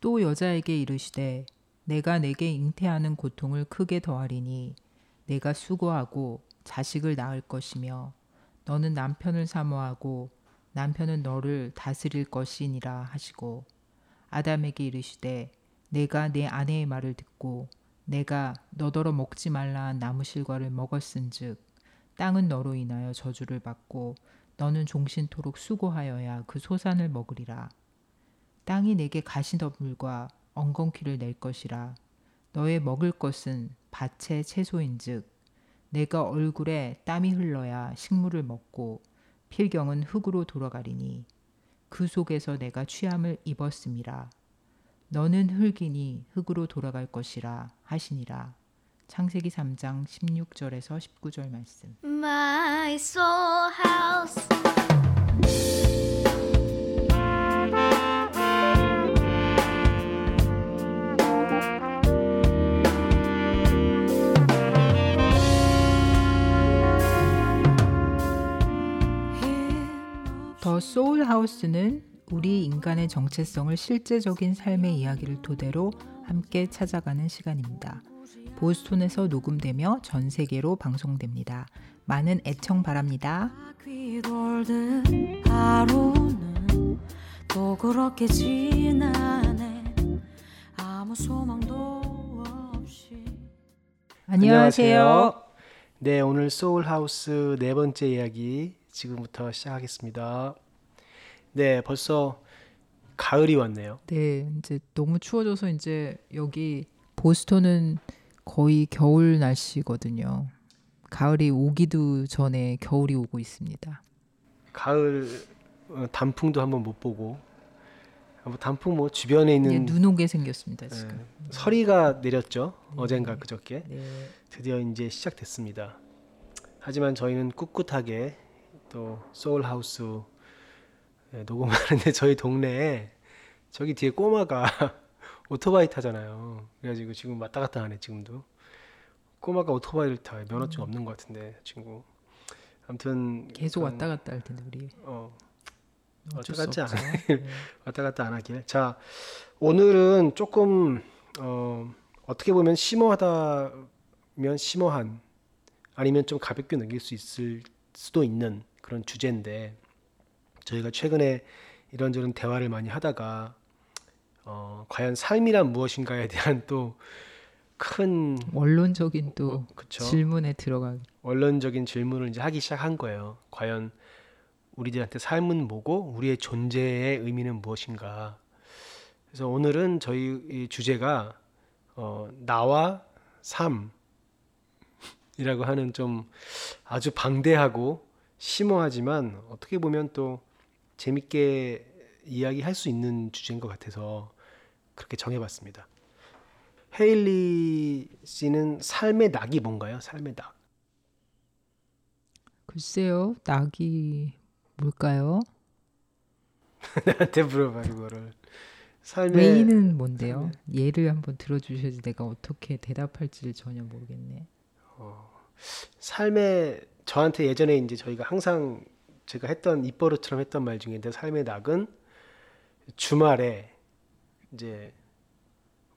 또 여자에게 이르시되 내가 내게 잉태하는 고통을 크게 더하리니 내가 수고하고 자식을 낳을 것이며 너는 남편을 사모하고 남편은 너를 다스릴 것이니라 하시고 아담에게 이르시되 내가 내 아내의 말을 듣고 내가 너더러 먹지 말라 한 나무 실과를 먹었은즉 땅은 너로 인하여 저주를 받고 너는 종신토록 수고하여야 그 소산을 먹으리라 땅이 내게 가시덤불과 엉겅퀴를 낼 것이라. 너의 먹을 것은 밭의 채소인즉 내가 얼굴에 땀이 흘러야 식물을 먹고 필경은 흙으로 돌아가리니 그 속에서 내가 취함을 입었음이라. 너는 흙이니 흙으로 돌아갈 것이라 하시니라. 창세기 3장 16절에서 19절 말씀. My soul house. 더 소울 하우스는 우리 인간의 정체성을 실제적인 삶의 이야기를 토대로 함께 찾아가는 시간입니다. 보스톤에서 녹음되며 전 세계로 방송됩니다. 많은 애청 바랍니다. 안녕하세요. 네, 오늘 소울 하우스 네 번째 이야기 지금부터 시작하겠습니다. 네, 벌써 가을이 왔네요. 네, 이제 너무 추워져서 이제 여기 보스턴은 거의 겨울 날씨거든요. 가을이 오기도 전에 겨울이 오고 있습니다. 가을 어, 단풍도 한번 못 보고 뭐 단풍 뭐 주변에 있는 눈 오게 생겼습니다 예, 지금. 서리가 내렸죠. 어젠가 그저께 네. 드디어 이제 시작됐습니다. 하지만 저희는 꿋꿋하게 또 소울 하우스 예, 녹음하는데 저희 동네에 저기 뒤에 꼬마가 오토바이 타잖아요. 그래가지고 지금 왔다 갔다 하네 지금도. 꼬마가 오토바이를 타 면허증 없는 것 같은데 친구. 아무튼 계속 약간, 왔다 갔다 할 텐데 우리 어, 왔다 수 갔지. 않아요. 네. 왔다 갔다 안 하길. 자, 오늘은 조금 어, 어떻게 보면 심오하다면 심오한 아니면 좀 가볍게 넘길 수 있을 수도 있는 그런 주제인데 저희가 최근에 이런저런 대화를 많이 하다가 어, 과연 삶이란 무엇인가에 대한 또 큰 원론적인 또 어, 그쵸. 질문에 들어가. 원론적인 질문을 이제 하기 시작한 거예요. 과연 우리들한테 삶은 뭐고 우리의 존재의 의미는 무엇인가? 그래서 오늘은 저희 이 주제가 어, 나와 삶이라고 하는 좀 아주 방대하고 심오하지만 어떻게 보면 또 재밌게 이야기할 수 있는 주제인 것 같아서 그렇게 정해봤습니다. 헤일리 씨는 삶의 낙이 뭔가요? 삶의 낙. 글쎄요, 낙이 뭘까요? 나한테 물어봐 그거를. 삶의 웨이는 뭔데요? 예를 한번 들어주셔야지 내가 어떻게 대답할지를 전혀 모르겠네. 삶의 저한테 예전에 이제 저희가 항상 제가 했던 입버릇처럼 했던 말 중인데 삶의 낙은 주말에 이제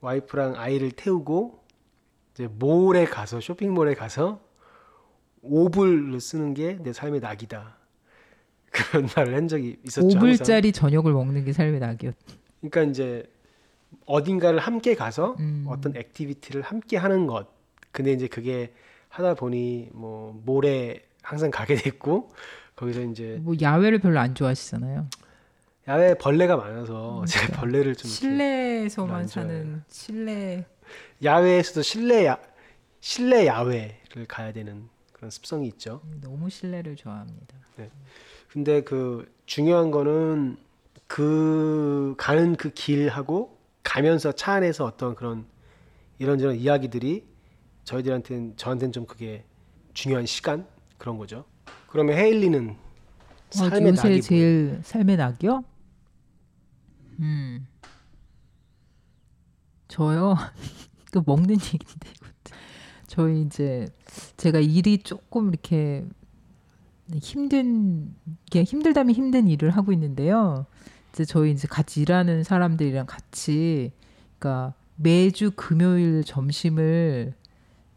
와이프랑 아이를 태우고 이제 mall에 가서 쇼핑몰에 가서 5불을 쓰는 게 내 삶의 낙이다. 그런 말을 한 적이 있었죠. 항상. 5불짜리 저녁을 먹는 게 삶의 낙이었. 그러니까 이제 어딘가를 함께 가서 음. 어떤 activity를 함께 하는 것. 근데 이제 그게 하다 보니 뭐 mall에 항상 가게 됐고 거기서 이제 뭐 야외를 별로 안 좋아하시잖아요. 야외 벌레가 많아서 제가 그러니까. 벌레를 좀 실내에서만 안 사는 실내 야외에서도 실내 야 실내 야외를 가야 되는 그런 습성이 있죠. 너무 실내를 좋아합니다. 근데 그 중요한 거는 그 가는 그 길하고 가면서 차 안에서 어떤 그런 이런저런 이야기들이 저희들한테는 저한테는 좀 그게 중요한 시간 그런 거죠. 그러면 헤일리는 어, 삶의 요새 낙이 제일 삶의 낙이요? 음. 저요. 또 먹는 얘기인데. 저희 이제 제가 일이 조금 이렇게 힘든 게 힘들다면 힘든 일을 하고 있는데요. 이제 저희 이제 같이 일하는 사람들이랑 같이 그러니까 매주 금요일 점심을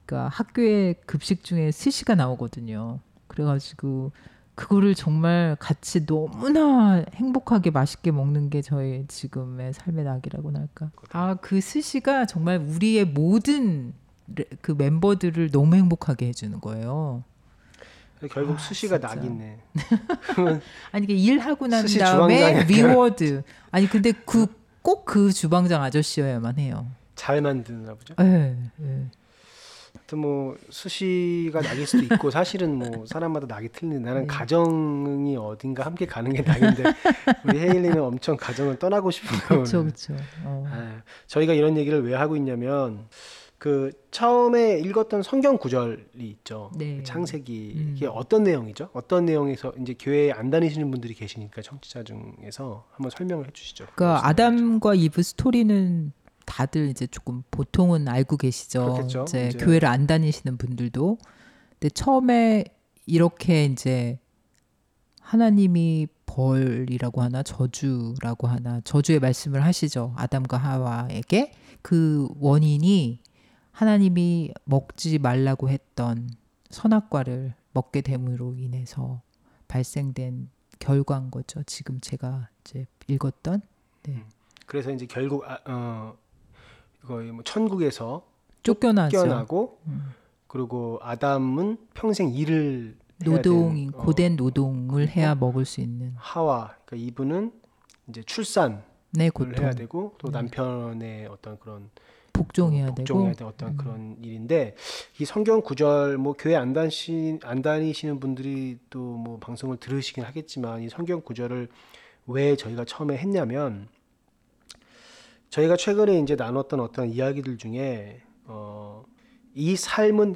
그러니까 학교에 급식 중에 스시가 나오거든요. 그래가지고 그거를 정말 같이 너무나 행복하게 맛있게 먹는 게 저희 지금의 삶의 낙이라고나 할까. 아 그 스시가 정말 우리의 모든 레- 그 멤버들을 너무 행복하게 해주는 거예요. 결국 아, 스시가 진짜. 낙이네. 아니 이게 일하고 난 다음에 reward. 아니 근데 그꼭그 주방장 아저씨여야만 해요. 잘 만드나 보죠. 예. 예. 하여튼 뭐 스시가 낙일 수도 있고 사실은 뭐 사람마다 낙이 틀린데 나는 네. 가정이 어딘가 함께 가는 게 낙인데 우리 헤일리는 엄청 가정을 떠나고 싶은 그렇죠, 거는 그렇죠. 어. 아유, 저희가 이런 얘기를 왜 하고 있냐면 그 처음에 읽었던 성경 구절이 있죠. 네. 창세기 음. 이게 어떤 내용이죠? 어떤 내용에서 이제 교회에 안 다니시는 분들이 계시니까 청취자 중에서 한번 설명을 해주시죠. 그러니까 아담과 이브 스토리는 다들 이제 조금 보통은 알고 계시죠. 그렇겠죠. 이제 이제. 교회를 안 다니시는 분들도. 근데 처음에 이렇게 이제 하나님이 벌이라고 하나 저주라고 하나 저주의 말씀을 하시죠. 아담과 하와에게 그 원인이 하나님이 먹지 말라고 했던 선악과를 먹게 됨으로 인해서 발생된 결과인 거죠. 지금 제가 이제 읽었던 그래서 이제 결국 아, 어 거의 뭐 천국에서 쫓겨나죠. 쫓겨나고 음. 그리고 아담은 평생 일을 노동 어, 고된 노동을 해야 먹을 수 있는 하와 그러니까 이분은 이제 출산을 내 고통 해야 되고 또 음. 남편의 어떤 그런 복종해야 복종해야 되고 어떤 음. 그런 일인데 이 성경 구절 뭐 교회 안 다시 안 다니시는 분들이 또 뭐 방송을 들으시긴 하겠지만 이 성경 구절을 왜 저희가 처음에 했냐면 저희가 최근에 이제 나눴던 어떤 이야기들 중에 어, 이 삶은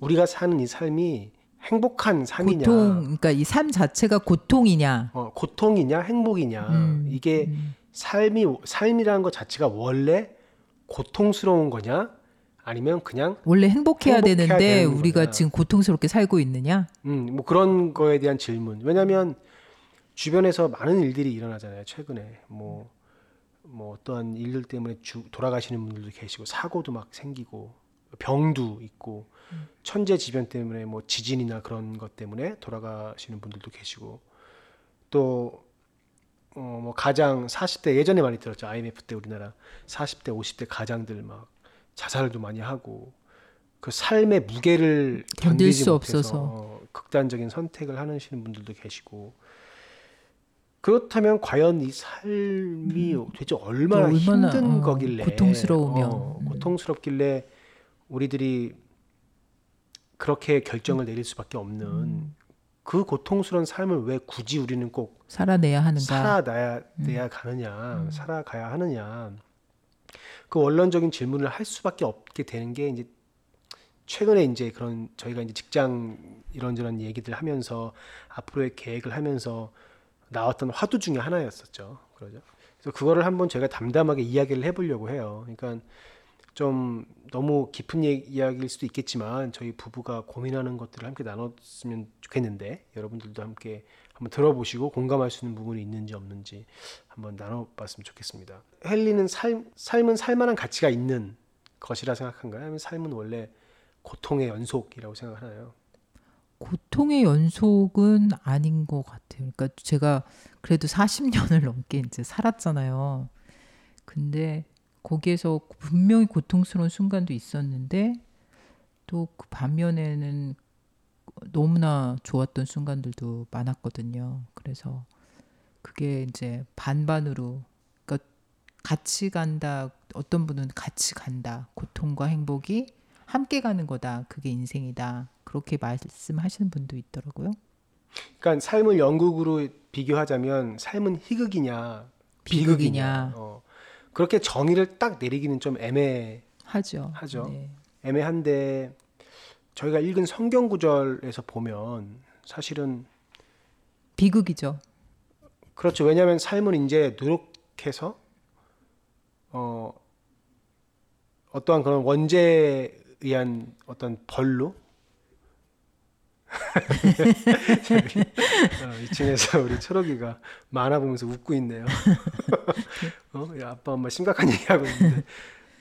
우리가 사는 이 삶이 행복한 삶이냐 고통 그러니까 이 삶 자체가 고통이냐 어, 고통이냐 행복이냐 음, 이게 음. 삶이 삶이라는 것 자체가 원래 고통스러운 거냐 아니면 그냥 원래 행복해야, 행복해야 되는데 되는 우리가 거냐. 지금 고통스럽게 살고 있느냐 음, 뭐 그런 거에 대한 질문. 왜냐하면 주변에서 많은 일들이 일어나잖아요. 최근에 뭐, 뭐 어떠한 일들 때문에 주, 돌아가시는 분들도 계시고 사고도 막 생기고 병도 있고 천재지변 때문에 뭐 지진이나 그런 것 때문에 돌아가시는 분들도 계시고 또 어, 뭐 가장 40대 예전에 많이 들었죠. IMF 때 우리나라 40대 50대 가장들 막 자살도 많이 하고 그 삶의 무게를 견딜 수 못해서 없어서. 어, 극단적인 선택을 하시는 분들도 계시고 그렇다면 과연 이 삶이 도대체 얼마나, 음. 얼마나, 힘든 어, 거길래 고통스러우며. 어, 음. 고통스럽길래 우리들이 그렇게 결정을 내릴 수밖에 없는 음. 그 고통스러운 삶을 왜 굳이 우리는 꼭 살아내야 하는가 살아내야 음. 가느냐, 살아가야 하느냐. 그 원론적인 질문을 할 수밖에 없게 되는 게 이제 최근에 이제 그런 저희가 이제 직장 이런저런 얘기들 하면서 앞으로의 계획을 하면서 나왔던 화두 중에 하나였었죠. 그러죠. 그래서 그거를 한번 제가 담담하게 이야기를 해보려고 해요. 그러니까 좀 너무 깊은 얘- 이야기일 수도 있겠지만 저희 부부가 고민하는 것들을 함께 나눴으면 좋겠는데 여러분들도 함께 한번 들어보시고 공감할 수 있는 부분이 있는지 없는지 한번 나눠봤으면 좋겠습니다. 헨리는 삶, 삶은 살만한 가치가 있는 것이라 생각한가요? 아니면 삶은 원래 고통의 연속이라고 생각하나요? 고통의 연속은 아닌 것 같아요. 그러니까 제가 그래도 40년을 넘게 이제 살았잖아요. 근데 거기에서 분명히 고통스러운 순간도 있었는데 또 그 반면에는 너무나 좋았던 순간들도 많았거든요. 그래서 그게 이제 반반으로 그러니까 같이 간다. 어떤 분은 같이 간다. 고통과 행복이 함께 가는 거다. 그게 인생이다. 그렇게 말씀하시는 분도 있더라고요. 그러니까 삶을 영국으로 비교하자면 삶은 희극이냐 비극이냐. 비극이냐 어, 그렇게 정의를 딱 내리기는 좀 애매 하죠. 하죠. 네. 애매한데 저희가 읽은 성경 구절에서 보면 사실은 비극이죠. 그렇죠. 왜냐하면 삶은 이제 노력해서 어 어떠한 그런 원죄에 의한 어떤 벌로 어, 2층에서 우리 초록이가 만화 보면서 웃고 있네요. 어, 야, 아빠 엄마 심각한 얘기하고 있는데,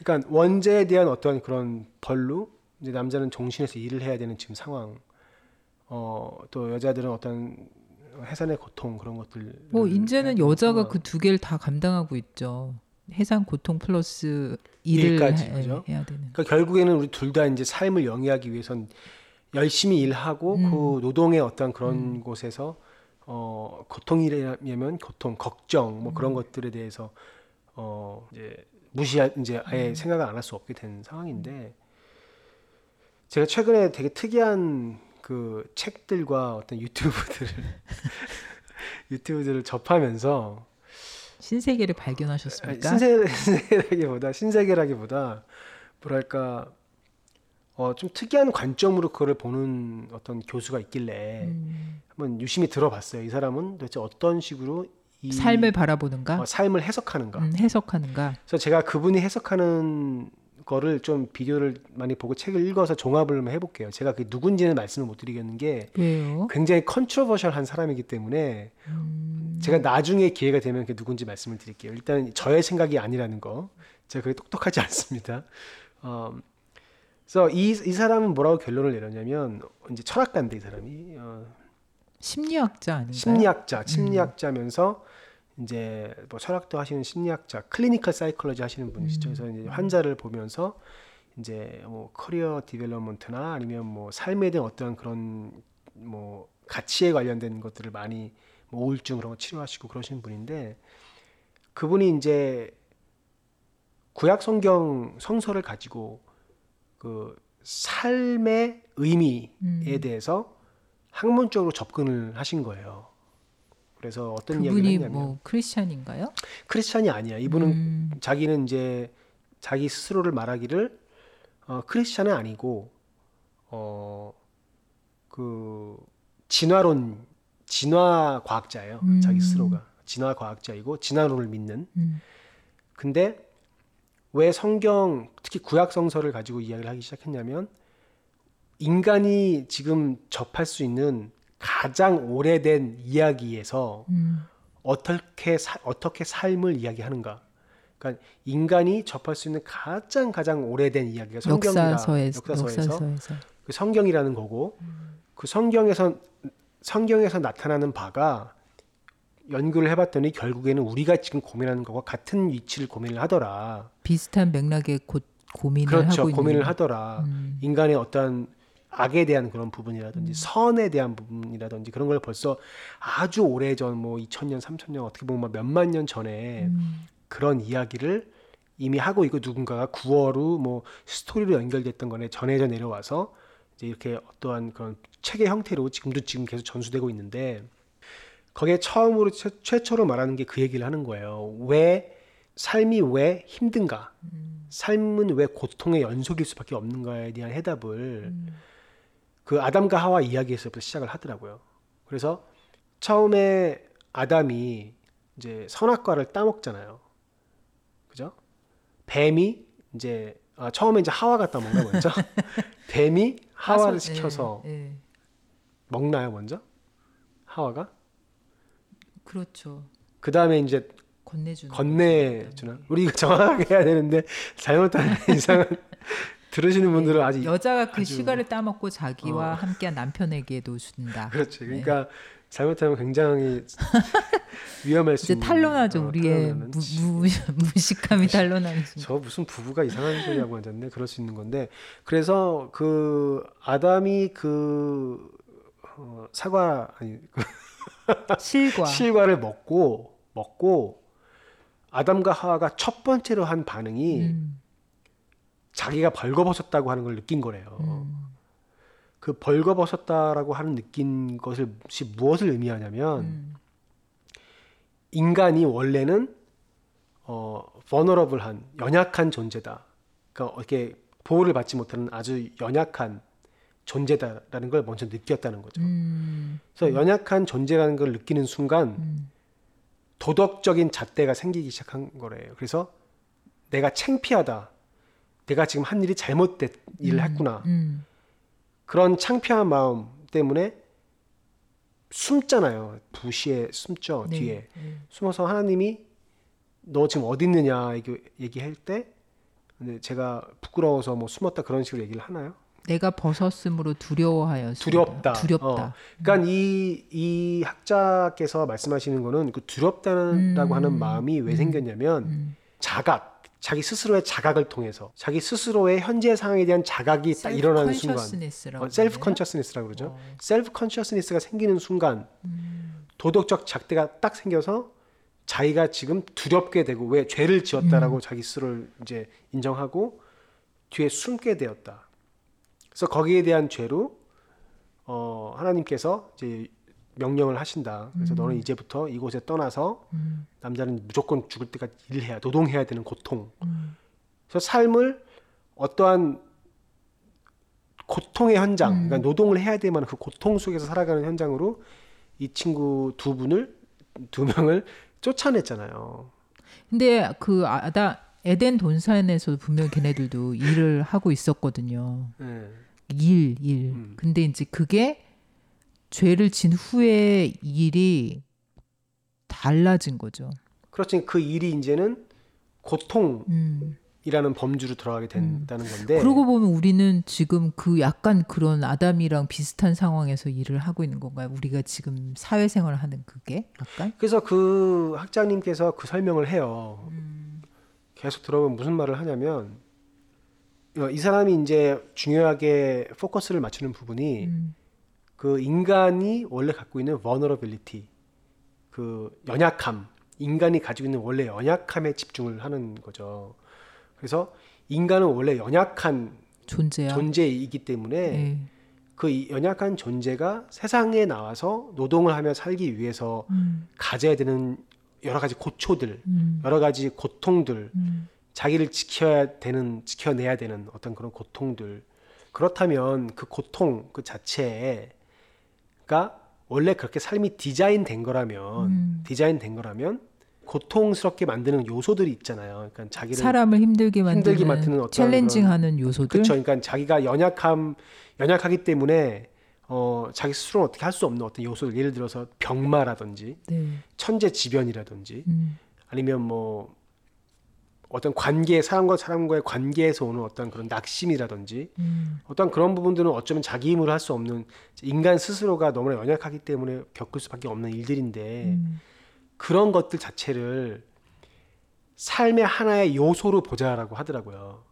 그러니까 원죄에 대한 어떤 그런 벌루, 이제 남자는 종신에서 일을 해야 되는 지금 상황, 어, 또 여자들은 어떤 해산의 고통 그런 것들. 뭐 이제는 여자가 그 두 개를 다 감당하고 있죠. 해상 고통 플러스 일을 일까지, 해, 그죠? 해야 되는. 그러니까 결국에는 우리 둘 다 이제 삶을 영위하기 위해선 열심히 일하고 음. 그 노동의 어떤 그런 곳에서 어 고통이라면 고통, 걱정 뭐 음. 그런 것들에 대해서 어 이제 무시할 이제 아예 음. 생각을 안 할 수 없게 된 상황인데 제가 최근에 되게 특이한 그 책들과 어떤 유튜브들을 유튜브들을 접하면서 신세계를 발견하셨습니까? 신세, 신세계라기보다 신세계라기보다 뭐랄까 어, 좀 특이한 관점으로 그거를 보는 어떤 교수가 있길래 음, 한번 유심히 들어봤어요. 이 사람은 도대체 어떤 식으로 이 삶을 바라보는가? 어, 삶을 해석하는가. 음, 해석하는가? 그래서 제가 그분이 해석하는 거를 좀 비디오를 많이 보고 책을 읽어서 종합을 한번 해볼게요. 제가 그 누군지는 말씀을 못 드리겠는 게 왜요? 굉장히 컨트로버셜한 사람이기 때문에 음, 제가 나중에 기회가 되면 그 누군지 말씀을 드릴게요. 일단 저의 생각이 아니라는 거. 제가 그게 똑똑하지 않습니다. 어, 그래서 이, 이 사람은 뭐라고 결론을 내렸냐면 이제 철학가인데 이 사람이 어, 심리학자 아닌가요? 심리학자, 심리학자면서 이제 뭐 철학도 하시는 심리학자, clinical psychology 하시는 분이시죠. 그래서 이제 환자를 보면서 이제 뭐 career development나 아니면 뭐 삶에 대한 어떠한 그런 뭐 가치에 관련된 것들을 많이 뭐 우울증 그런 거 치료하시고 그러시는 분인데 그분이 이제 구약 성경 성서를 가지고 그 삶의 의미에 음. 대해서 학문적으로 접근을 하신 거예요. 그래서 어떤 이야기를 그분이 했냐면 뭐 크리스찬인가요? 크리스찬이 아니야. 이분은 음, 자기는 이제 자기 스스로를 말하기를 어, 크리스찬은 아니고 어 그 진화론 진화 과학자예요. 음. 자기 스스로가 진화 과학자이고 진화론을 믿는. 음, 근데 왜 성경 특히 구약 성서를 가지고 이야기를 하기 시작했냐면 인간이 지금 접할 수 있는 가장 오래된 이야기에서 음, 어떻게 사- 어떻게 삶을 이야기하는가? 그러니까 인간이 접할 수 있는 가장 가장 오래된 이야기가 성경이라 역사서에서 역사서에서 역사서에서 그 성경이라는 거고 그 성경에서 성경에서 나타나는 바가 연구를 해봤더니 결국에는 우리가 지금 고민하는 것과 같은 위치를 고민을 하더라. 비슷한 맥락의 고, 고민을 그렇죠. 하고 있는 고민을 하더라. 음. 인간의 어떤 악에 대한 그런 부분이라든지 선에 대한 부분이라든지 그런 걸 벌써 아주 오래 전 뭐 2000년, 3000년 어떻게 보면 막 몇만 년 전에 음, 그런 이야기를 이미 하고 있고 누군가가 구어로 뭐 스토리로 연결됐던 거네 전해져 내려와서 이제 이렇게 어떠한 그런 책의 형태로 지금도 지금 계속 전수되고 있는데 거기에 처음으로 최, 최초로 말하는 게 그 얘기를 하는 거예요. 왜 삶이 왜 힘든가? 삶은 왜 고통의 연속일 수밖에 없는가에 대한 해답을 그 아담과 하와 이야기에서부터 시작을 하더라고요. 그래서 처음에 아담이 이제 선악과를 따먹잖아요. 그죠? 뱀이 이제 아, 처음에 이제 하와가 따먹나 먼저 뱀이 하와를 하소- 시켜서 예, 예. 먹나요 먼저 하와가 그렇죠. 그 다음에 이제 건네주는 건네주나. 우리 이거 정확하게 해야 되는데 잘못하는 이상은 들으시는 분들은 아직 여자가 그 아주- 시가를 따먹고 자기와 어. 함께한 남편에게도 준다. 그렇지 그러니까 잘못하면 굉장히 위험할 수 이제 있는 탄로나죠. 어, 우리의 무, 무, 무식함이 탄로나는 순간. 저 무슨 부부가 이상한 소리 하고 앉았네. 그럴 수 있는 건데. 그래서 그 아담이 그 어, 사과 아니 그 실과 실과를 먹고 먹고 아담과 하와가 첫 번째로 한 반응이 음, 자기가 벌거벗었다고 하는 걸 느낀 거래요. 음, 그 벌거벗었다라고 하는 느낀 것을 이 무엇을 의미하냐면 음, 인간이 원래는 어 vulnerable한 연약한 존재다. 그러니까 이렇게 보호를 받지 못하는 아주 연약한 존재다라는 걸 먼저 느꼈다는 거죠. 음, 그래서 연약한 존재라는 걸 느끼는 순간 음, 도덕적인 잣대가 생기기 시작한 거래요. 그래서 내가 창피하다. 내가 지금 한 일이 잘못된 일을 했구나. 음, 그런 창피한 마음 때문에 숨잖아요. 부시에 숨죠 네. 뒤에 네. 숨어서 하나님이 너 지금 어디 있느냐 얘기, 얘기할 때 근데 제가 부끄러워서 뭐 숨었다 그런 식으로 얘기를 하나요? 내가 벗었으므로 두려워하였습니다. 두렵다. 두렵다. 어. 그러니까 이, 이 학자께서 말씀하시는 거는 그 두렵다라고 하는 마음이 왜 생겼냐면 음. 자각, 자기 스스로의 자각을 통해서 자기 스스로의 현재 상황에 대한 자각이 딱 일어나는 순간, 어, self? consciousness라고 그러죠. 어. self consciousness가 생기는 순간 도덕적 잣대가 딱 생겨서 자기가 지금 두렵게 되고 왜 죄를 지었다라고 자기 스스로를 이제 인정하고 뒤에 숨게 되었다. 그래서 거기에 대한 죄로 어, 하나님께서 이제 명령을 하신다. 그래서 너는 이제부터 이곳에 떠나서 남자는 무조건 죽을 때까지 일해야 노동해야 되는 고통. 그래서 삶을 어떠한 고통의 현장, 그러니까 노동을 해야 될 만한 그 고통 속에서 살아가는 현장으로 이 친구 두 분을 두 명을 쫓아냈잖아요. 근데 그 아다 에덴 돈산에서 분명 걔네들도 일을 하고 있었거든요. 네. 일, 일. 음. 근데 이제 그게 죄를 진 후에 일이 달라진 거죠. 그렇지 그 일이 이제는 고통이라는 음. 범주로 들어가게 된다는 건데. 그러고 보면 우리는 지금 그 약간 그런 아담이랑 비슷한 상황에서 일을 하고 있는 건가요? 우리가 지금 사회생활을 하는 그게 약간? 그래서 그 학장님께서 그 설명을 해요. 음. 계속 들어보면 무슨 말을 하냐면 어, 이 사람이 이제 중요하게 포커스를 맞추는 부분이 음. 그 인간이 원래 갖고 있는 vulnerability, 그 연약함, 인간이 가지고 있는 원래 연약함에 집중을 하는 거죠. 그래서 인간은 원래 연약한 존재야. 존재이기 때문에 네. 그이 연약한 존재가 세상에 나와서 노동을 하며 살기 위해서 음. 가져야 되는 여러 가지 고초들, 음. 여러 가지 고통들, 음. 자기를 지켜야 되는, 지켜내야 되는 어떤 그런 고통들. 그렇다면 그 고통 그 자체 가 원래 그렇게 삶이 디자인된 거라면, 음. 디자인된 거라면 고통스럽게 만드는 요소들이 있잖아요. 그러니까 자기를 사람을 힘들게 만드는, 만드는 어떤 챌린징하는 요소들. 그렇죠. 그러니까 자기가 연약함 연약하기 때문에 어 자기 스스로는 어떻게 할 수 없는 어떤 요소들 예를 들어서 병마라든지 네. 천재지변이라든지 음. 아니면 뭐 어떤 관계 사람과 사람과의 관계에서 오는 어떤 그런 낙심이라든지 음. 어떤 그런 부분들은 어쩌면 자기 힘으로 할 수 없는 인간 스스로가 너무나 연약하기 때문에 겪을 수밖에 없는 일들인데 음. 그런 것들 자체를 삶의 하나의 요소로 보자라고 하더라고요.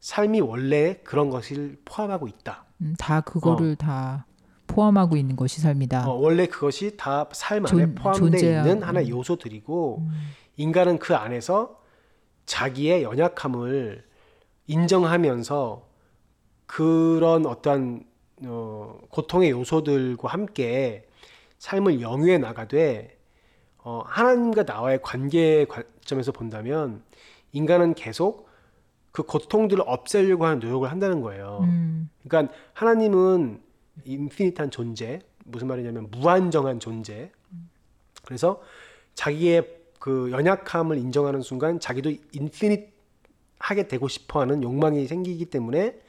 삶이 원래 그런 것을 포함하고 있다. 음, 다 그거를 다 포함하고 있는 것이 삶이다. 어, 원래 그것이 다 삶 안에 존- 포함되어. 있는 하나의 요소들이고 음. 인간은 그 안에서 자기의 연약함을 인정하면서 그런 어떠한 어, 고통의 요소들과 함께 삶을 영위해 나가되 어, 하나님과 나와의 관계 관점에서 본다면 인간은 계속 그 고통들을 없애려고 하는 노력을 한다는 거예요. 음. 그러니까 하나님은 인피니트한 존재, 무슨 말이냐면 무한정한 존재. 그래서 자기의 그 연약함을 인정하는 순간 자기도 인피니트하게 되고 싶어하는 욕망이 생기기 때문에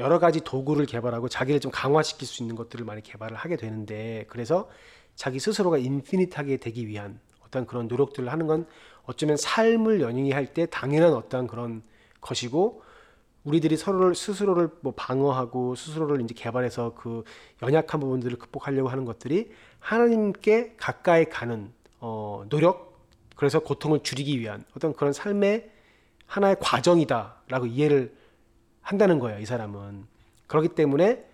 여러 가지 도구를 개발하고 자기를 좀 강화시킬 수 있는 것들을 많이 개발을 하게 되는데 그래서 자기 스스로가 인피니트하게 되기 위한 어떤 그런 노력들을 하는 건 어쩌면 삶을 연영할 때 당연한 어떠한 그런 것이고 우리들이 서로를 스스로를 뭐 방어하고 스스로를 이제 개발해서 그 연약한 부분들을 극복하려고 하는 것들이 하나님께 가까이 가는 어, 노력 그래서 고통을 줄이기 위한 어떤 그런 삶의 하나의 과정이다라고 이해를 한다는 거예요 이 사람은 그렇기 때문에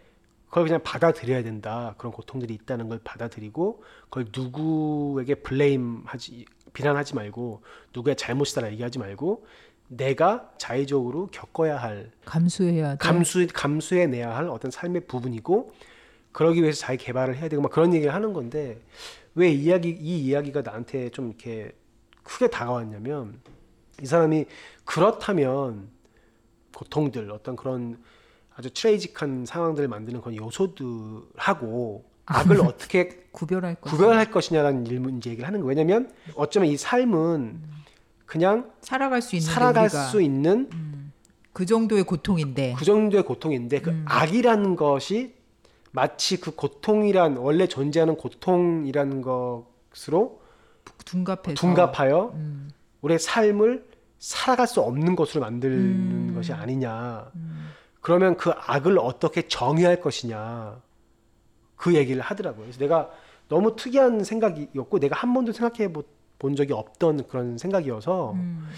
그걸 그냥 받아들여야 된다 그런 고통들이 있다는 걸 받아들이고 그걸 누구에게 블레임하지 비난하지 말고 누구의 잘못이다라 얘기하지 말고 내가 자의적으로 겪어야 할 감수해야 돼. 감수 감수해 내야 할 어떤 삶의 부분이고 그러기 위해서 자기 개발을 해야 되고 막 그런 얘기를 하는 건데 왜 이야기 이 이야기가 나한테 좀 이렇게 크게 다가왔냐면 이 사람이 그렇다면 고통들 어떤 그런 아주 트레이직한 상황들을 만드는 그런 요소들하고 악을 어떻게 구별할 것. 구별할 것이냐라는 일 문제 얘기를 하는 거예요. 왜냐면 어쩌면 이 삶은 그냥 살아갈 수 있는 살아갈 수 있는 그 정도의 고통인데. 그 정도의 고통인데 그 음. 악이라는 것이 마치 그 고통이란 원래 존재하는 고통이란 것으로 둔갑해서 둔갑하여 음, 우리의 삶을 살아갈 수 없는 것으로 만드는 음. 것이 아니냐. 음. 그러면 그 악을 어떻게 정의할 것이냐. 그 얘기를 하더라고요. 그래서 내가 너무 특이한 생각이었고 내가 한 번도 생각해 보- 본 적이 없던 그런 생각이어서 음.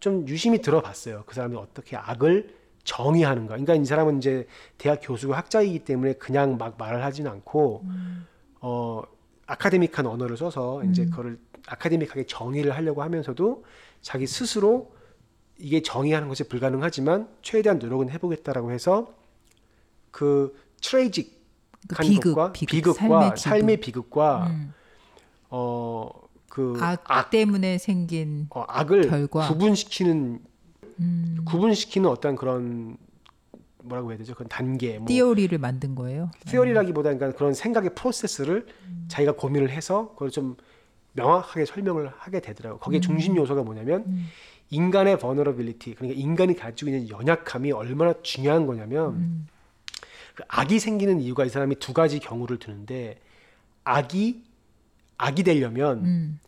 좀 유심히 들어봤어요. 그 사람이 어떻게 악을 정의하는가. 그러니까 이 사람은 이제 대학 교수고 학자이기 때문에 그냥 막 말을 하진 않고 어 아카데믹한 언어를 써서 이제 음. 그거를 아카데믹하게 정의를 하려고 하면서도 자기 스스로 이게 정의하는 것이 불가능하지만 최대한 노력은 해보겠다라고 해서 그 트레이직한 그 비극, 것과 비극, 비극과 삶의 비극. 비극 과 음. 어그 악, 악, 때문에 생긴 어, 악을 결과. 구분시키는 음, 구분시키는 어떤 그런 뭐라고 해야 되죠? 그런 단계, 뭐 띠오리를 만든 거예요. theory라기보다 그러니까 그런 생각의 프로세스를 음. 자기가 고민을 해서 그걸 좀 명확하게 설명을 하게 되더라고요. 거기에 중심 요소가 뭐냐면 음. 인간의 vulnerability, 그러니까 인간이 가지고 있는 연약함이 얼마나 중요한 거냐면 음. 그 악이 생기는 이유가 이 사람이 두 가지 경우를 두는데 악이 악이 되려면 음.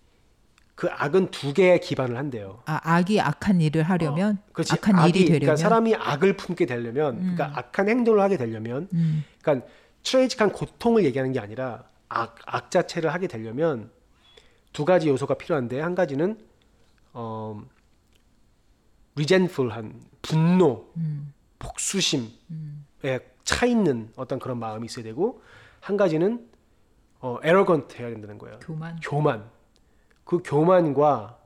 그 악은 두 개에 기반을 한대요. 아, 악이 악한 일을 하려면 그렇지. 악한 악이, 일이 되려면 그러니까 사람이 악을 품게 되려면, 그러니까 악한 행동을 하게 되려면, 음. 그러니까 트레이직한 고통을 얘기하는 게 아니라 악, 악 자체를 하게 되려면 두 가지 요소가 필요한데 한 가지는 어, 리젠풀한 분노, 음. 복수심에 음. 차 있는 어떤 그런 마음이 있어야 되고 한 가지는 어, 에러건트 해야 된다는 거예요. 교만. 교만. 그 교만과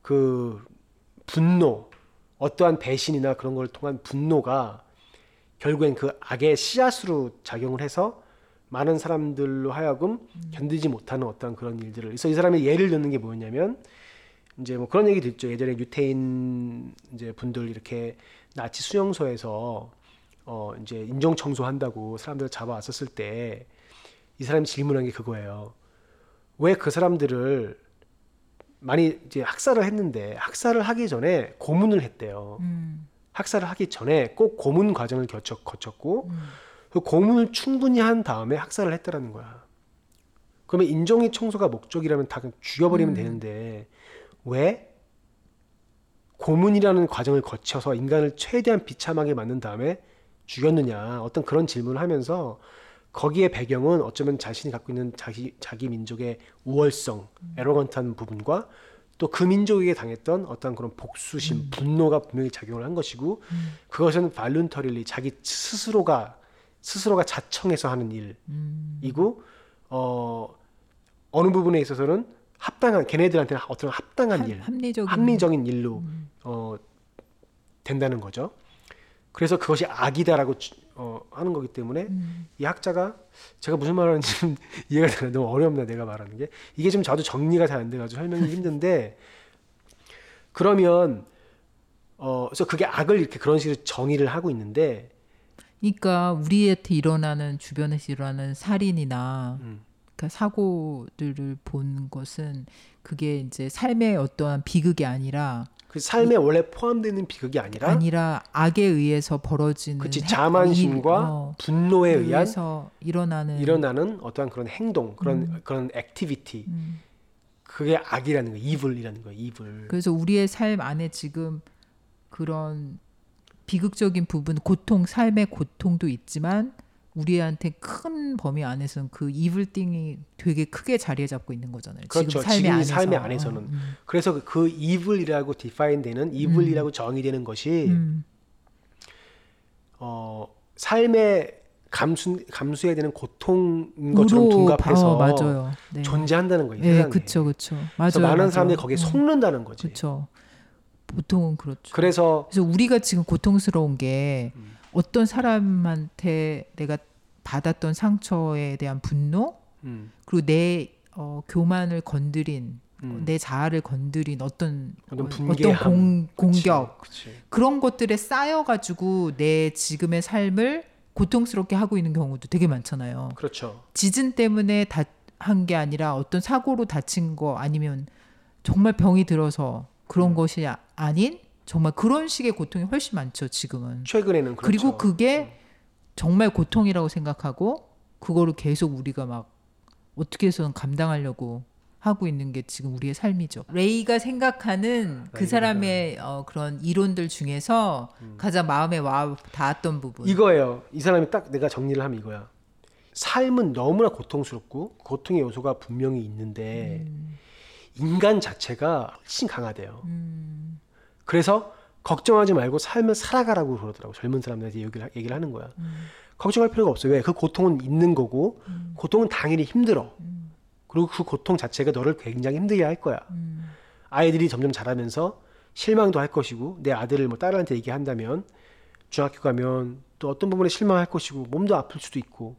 그 분노, 어떠한 배신이나 그런 걸 통한 분노가 결국엔 그 악의 씨앗으로 작용을 해서 많은 사람들로 하여금 견디지 못하는 어떤 그런 일들을. 그래서 이 사람의 예를 듣는 게 뭐였냐면 이제 뭐 그런 얘기도 있죠. 예전에 유태인 이제 분들 이렇게 나치 수용소에서 어 이제 인종 청소한다고 사람들을 잡아왔었을 때 이 사람이 질문한 게 그거예요. 왜 그 사람들을 많이 이제 학살을 했는데 학살을 하기 전에 고문을 했대요. 음. 학살을 하기 전에 꼭 고문 과정을 거쳐, 거쳤고 음. 그 고문을 충분히 한 다음에 학살을 했다라는 거야. 그러면 인종이 청소가 목적이라면 다 그냥 죽여버리면 음. 되는데 왜 고문이라는 과정을 거쳐서 인간을 최대한 비참하게 만든 다음에 죽였느냐 어떤 그런 질문을 하면서 거기에 배경은 어쩌면 자신이 갖고 있는 자기 자기 민족의 우월성, 에로건트한 부분과 또 그 민족에게 당했던 어떤 그런 복수심, 분노가 분명히 작용을 한 것이고 그것은 발룬터릴리 자기 스스로가 스스로가 자청해서 하는 음. 일이고 어 어느 부분에 있어서는 합당한 걔네들한테는 어떤 합당한 일, 합- 합리적인 합리적인 일로 음. 어 된다는 거죠. 그래서 그것이 악이다라고 주- 어, 하는 거기 때문에 음. 이 학자가 제가 무슨 말하는지 좀 이해가 되나? 너무 어렵나 내가 말하는 게? 이게 좀 저도 정리가 잘 안 돼가지고 설명이 힘든데 그러면 어 그래서 그게 악을 이렇게 그런 식으로 정의를 하고 있는데 그러니까 우리한테 일어나는 주변에서 일어나는 살인이나 음, 그러니까 사고들을 본 것은 그게 이제 삶의 어떠한 비극이 아니라 그 삶에 원래 포함되는 비극이 아니라 아니라 악에 의해서 벌어지는 그치 해- 자만심과 일, 어, 분노에 에 의한 일어나는 일어나는 어떠한 그런 행동 그런 그런 activity 음. 그게 악이라는 거예요. evil이라는 거예요. evil 그래서 우리의 삶 안에 지금 그런 비극적인 부분, 고통, 삶의 고통도 있지만 우리한테 큰 범위 안에서는 그 evil thing이 되게 크게 자리에 잡고 있는 거잖아요. 그렇죠. 지금 삶의 지금 이 안에서. 삶의 안에서는. 음, 그래서 그 이블이라고 디파인되는 이블이라고 정의되는 것이 음, 어 삶의 감수 감수해야 되는 고통인 것처럼 둔갑해서 어. 네. 존재한다는 거예요. 네. 그렇죠, 그렇죠. 맞아요. 그래서 많은 맞아요. 사람들이 거기에 음, 속는다는 거지. 그렇죠. 보통은 그렇죠. 그래서 그래서 우리가 지금 고통스러운 게 음. 어떤 사람한테 내가 받았던 상처에 대한 분노 음, 그리고 내 어, 교만을 건드린 음. 내 자아를 건드린 어떤 어떤 어, 분개함. 어떤 공, 공격 그치, 그치. 그런 것들에 쌓여가지고 내 지금의 삶을 고통스럽게 하고 있는 경우도 되게 많잖아요. 그렇죠. 지진 때문에 한게 아니라 어떤 사고로 다친 거 아니면 정말 병이 들어서 그런 음. 것이 아- 아닌 정말 그런 식의 고통이 훨씬 많죠 지금은. 최근에는 그렇죠. 그리고 그게 정말 고통이라고 생각하고 그거를 계속 우리가 막 어떻게 해서는 감당하려고 하고 있는 게 지금 우리의 삶이죠. 레이가 생각하는 그 레이가 사람의 어, 그런 이론들 중에서 가장 마음에 와 닿았던 부분. 이거예요. 이 사람이 딱 내가 정리를 하면 이거야. 삶은 너무나 고통스럽고 고통의 요소가 분명히 있는데 인간 자체가 훨씬 강하대요. 그래서 걱정하지 말고 삶을 살아가라고 그러더라고 젊은 사람들한테 얘기를, 하- 얘기를 하는 거야. 걱정할 필요가 없어요. 왜? 그 고통은 있는 거고 고통은 당연히 힘들어. 그리고 그 고통 자체가 너를 굉장히 힘들게 할 거야. 아이들이 점점 자라면서 실망도 할 것이고 내 아들을 뭐 딸한테 얘기한다면 중학교 가면 또 어떤 부분에 실망할 것이고 몸도 아플 수도 있고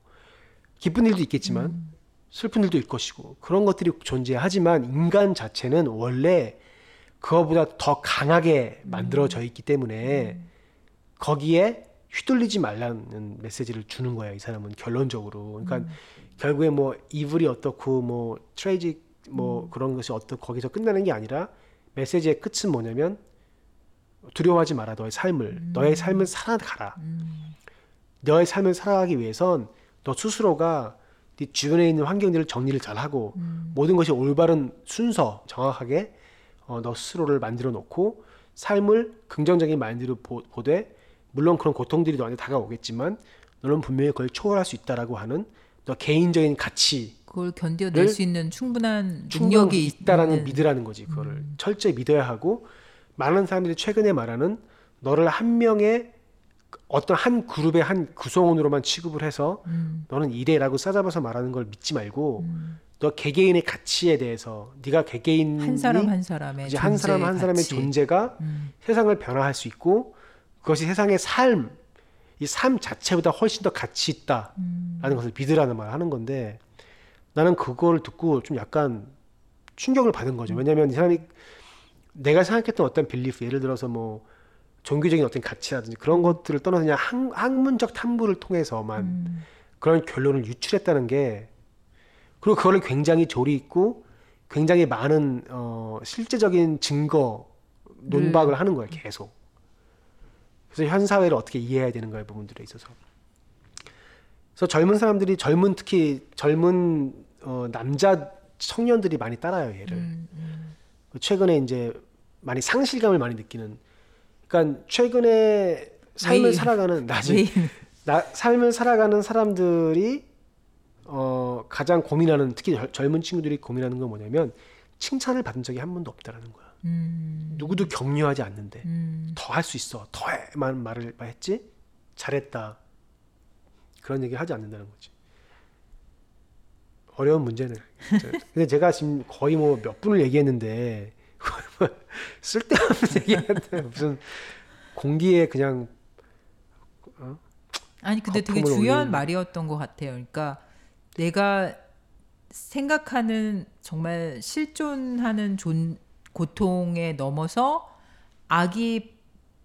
기쁜 일도 있겠지만 슬픈 일도 있을 것이고 그런 것들이 존재하지만 인간 자체는 원래 그거보다 더 강하게 만들어져 있기 때문에 거기에 휘둘리지 말라는 메시지를 주는 거야 이 사람은 결론적으로. 그러니까 결국에 뭐 이불이 어떻고 뭐 트레이직 뭐 그런 것이 어떻고 거기서 끝나는 게 아니라 메시지의 끝은 뭐냐면 두려워하지 마라 너의 삶을. 너의 삶을 살아가라. 너의 삶을 살아가기 위해선 너 스스로가 네 주변에 있는 환경들을 정리를 잘하고 모든 것이 올바른 순서 정확하게 어, 너 스스로를 만들어 놓고 삶을 긍정적인 마인드로 보, 보되 물론 그런 고통들이 너한테 다가오겠지만 너는 분명히 그걸 초월할 수 있다라고 하는 너 개인적인 가치 그걸 견뎌낼 를수 있는 충분한 능력이 있다라는 있는 믿으라는 거지 그거를. 철저히 믿어야 하고 많은 사람들이 최근에 말하는 너를 한 명의 어떤 한 그룹의 한 구성원으로만 취급을 해서 너는 이래라고 싸잡아서 말하는 걸 믿지 말고 너 개개인의 가치에 대해서 네가 개개인이 한 사람 한 사람의 이제 한 사람 한 사람의 존재 존재가 음. 세상을 변화할 수 있고 그것이 세상의 삶, 이 삶 자체보다 훨씬 더 가치 있다라는 음. 것을 믿으라는 말을 하는 건데 나는 그걸 듣고 좀 약간 충격을 받은 음. 거죠. 왜냐하면 이 사람이 내가 생각했던 어떤 빌리프 예를 들어서 뭐 종교적인 어떤 가치라든지 그런 것들을 떠나서 그냥 학, 학문적 탐구를 통해서만 음. 그런 결론을 유출했다는 게 그리고 그거를 굉장히 조리 있고 굉장히 많은 어, 실제적인 증거 논박을 하는 거예요 계속. 그래서 현 사회를 어떻게 이해해야 되는 거예요 부분들에 있어서. 그래서 젊은 사람들이 젊은 특히 젊은 어, 남자 청년들이 많이 따라요 얘를. 음, 최근에 이제 많이 상실감을 많이 느끼는. 그러니까 최근에 삶을 왜- 살아가는 나중에 왜- 나, 삶을 살아가는 사람들이 어, 가장 고민하는 특히 젊- 젊은 친구들이 고민하는 건 뭐냐면 칭찬을 받은 적이 한 번도 없다라는 거야. 음, 누구도 격려하지 않는데 음, 더할 수 있어. 더해만 말을 했지. 잘했다. 그런 얘기 하지 않는다는 거지. 어려운 문제는. 근데 제가 지금 거의 뭐 몇 분을 얘기했는데 쓸데없는 얘기한테 무슨 공기에 그냥 아니 근데 되게 중요한 올리는- 말이었던 것 같아요. 그러니까 내가 생각하는 정말 실존하는 존, 고통에 넘어서 악이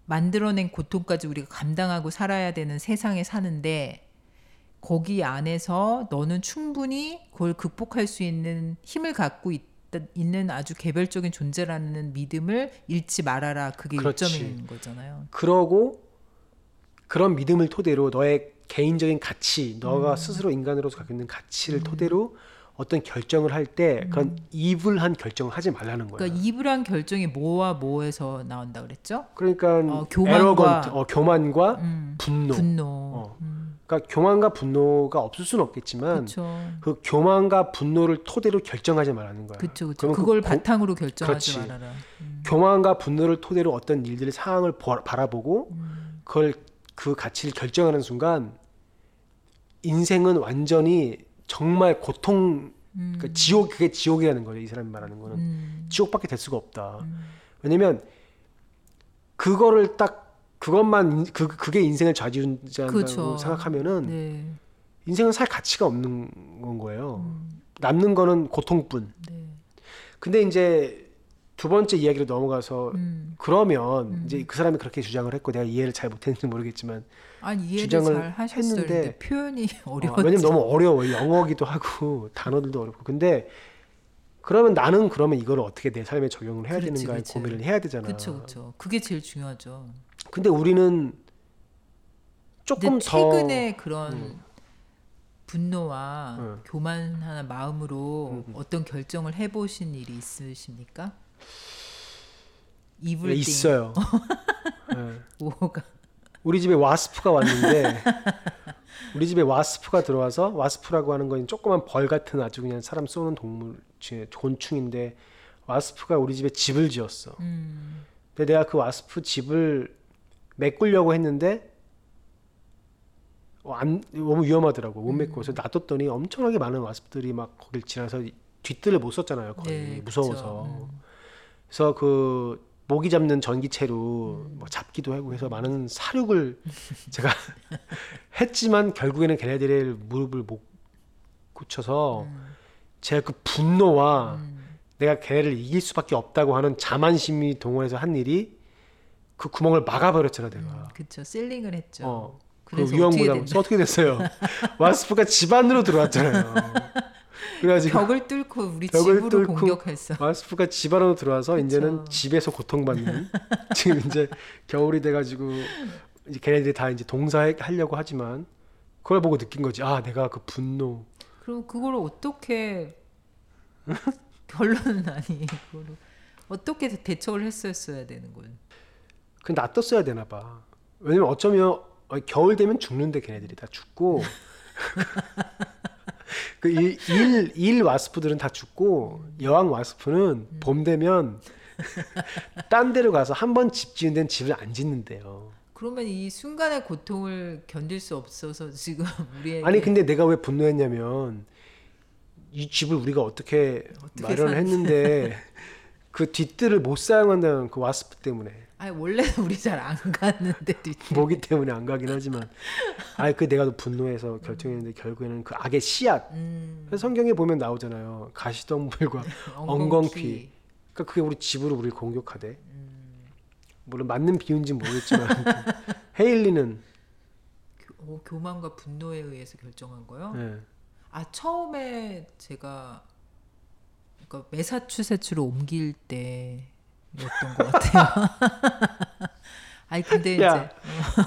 만들어낸 고통까지 우리가 감당하고 살아야 되는 세상에 사는데 거기 안에서 너는 충분히 그걸 극복할 수 있는 힘을 갖고 있, 있는 아주 개별적인 존재라는 믿음을 잃지 말아라. 그게 그렇지. 요점인 거잖아요. 그러고 그런 믿음을 토대로 너의 개인적인 가치, 너가 스스로 인간으로서 갖고 있는 가치를 토대로 어떤 결정을 할 때 그런 이불한 결정을 하지 말라는 거야. 그러니까 이불한 결정이 뭐와 뭐에서 나온다 그랬죠? 그러니까 어, 교만과- 어, 교만과 음, 분노. 분노. 어. 음, 그러니까 교만과 분노가 없을 수는 없겠지만 그렇죠. 그 교만과 분노를 토대로 결정하지 말라는 거야. 그렇죠. 그 그걸 고- 바탕으로 결정하지 그렇지. 말아라. 음, 교만과 분노를 토대로 어떤 일들의 상황을 보- 바라보고 음. 그걸 그 가치를 결정하는 순간 인생은 완전히 정말 고통 그러니까 지옥 그게 지옥이라는 거죠 이 사람이 말하는 거는. 음, 지옥밖에 될 수가 없다. 왜냐면 그거를 딱 그것만 인- 그 그게 인생을 좌지우지한다고 그렇죠. 생각하면은 네. 인생은 살 가치가 없는 건 거예요. 남는 거는 고통뿐. 네. 근데 이제 두 번째 이야기로 넘어가서 음. 그러면 이제 그 사람이 그렇게 주장을 했고 내가 이해를 잘 못했는지 모르겠지만 아니 이해를 주장을. 했는데- 표현이 어, 어려웠죠. 왜냐면 너무 어려워 영어기도 하고 단어들도 어렵고 근데 그러면 나는 그러면 이걸 어떻게 내 삶에 적용을 해야 되는가에 그렇지. 고민을 해야 되잖아. 그렇죠, 그렇죠. 그게 제일 중요하죠. 근데 우리는 조금 더 최근에 그런 음. 분노와 음. 교만한 마음으로 음. 어떤 결정을 해보신 일이 있으십니까? 이불 있어요. 네. 뭐가 우리 집에 와스프가 왔는데 우리 집에 와스프가 들어와서 와스프라고 하는 건 조그만 벌 같은 아주 그냥 사람 쏘는 동물 곤충인데 와스프가 우리 집에 집을 지었어. 음, 근데 내가 그 와스프 집을 메꾸려고 했는데 어, 안, 너무 위험하더라고 못 메고 그래서 놔뒀더니 엄청나게 많은 와스프들이 막 거길 지나서 뒷뜰을 못 썼잖아요 거의 네, 무서워서 그쵸. 음. 그래서 그 모기 잡는 전기채로 뭐 잡기도 하고 해서 많은 사육을 제가 했지만 결국에는 걔네들의 무릎을 못 고쳐서 음. 제가 그 분노와 음. 내가 걔를 이길 수밖에 없다고 하는 자만심이 동원해서 한 일이 그 구멍을 막아버렸잖아 내가. 음, 그쵸 실링을 했죠. 어. 그 그래서 위험 어떻게 부담. 됐나? 그래서 어떻게 됐어요? 와스프가 집 안으로 들어왔잖아요. 그래가지고 벽을 뚫고 우리 벽을 집으로 뚫고 공격했어. 와스프가 집 안으로 들어와서 이제는 집에서 고통받는 지금 이제 겨울이 돼가지고 이제 걔네들이 다 이제 동사하려고 하지만 그걸 보고 느낀 거지. 아 내가 그 분노. 그럼 그걸 어떻게 결론은 아니 그거를 어떻게 대처를 했었어야 되는 거예요. 그 놔뒀어야 되나 봐. 왜냐면 어쩌면 어, 겨울 되면 죽는데 걔네들이 다 죽고 그일 일 와스프들은 다 죽고 여왕 와스프는 봄 되면 딴 데로 가서 한 번 집 지은 데는 집을 안 짓는데요. 그러면 이 순간의 고통을 견딜 수 없어서 지금 우리에게 아니 근데 내가 왜 분노했냐면 이 집을 우리가 어떻게, 어떻게 마련을 산- 했는데 그 뒷뜰을 못 사용한다는 그 와스프 때문에 아니 원래는 우리 잘안 갔는데 뒷 모기 때문에 안 가긴 하지만. 아그 내가 또 분노해서 결정했는데 결국에는 그 악의 씨앗. 음, 성경에 보면 나오잖아요. 가시덤불과 엉겅퀴. 그러니까 그게 우리 집으로 우리를 공격하대. 음. 물론 맞는 비유인지 는 모르겠지만 헤일리는 교, 어, 교만과 분노에 의해서 결정한 거요? 예. 아 처음에 제가 그러니까 매사추세츠로 옮길 때 였던 것 같아요. 아니 근데 야.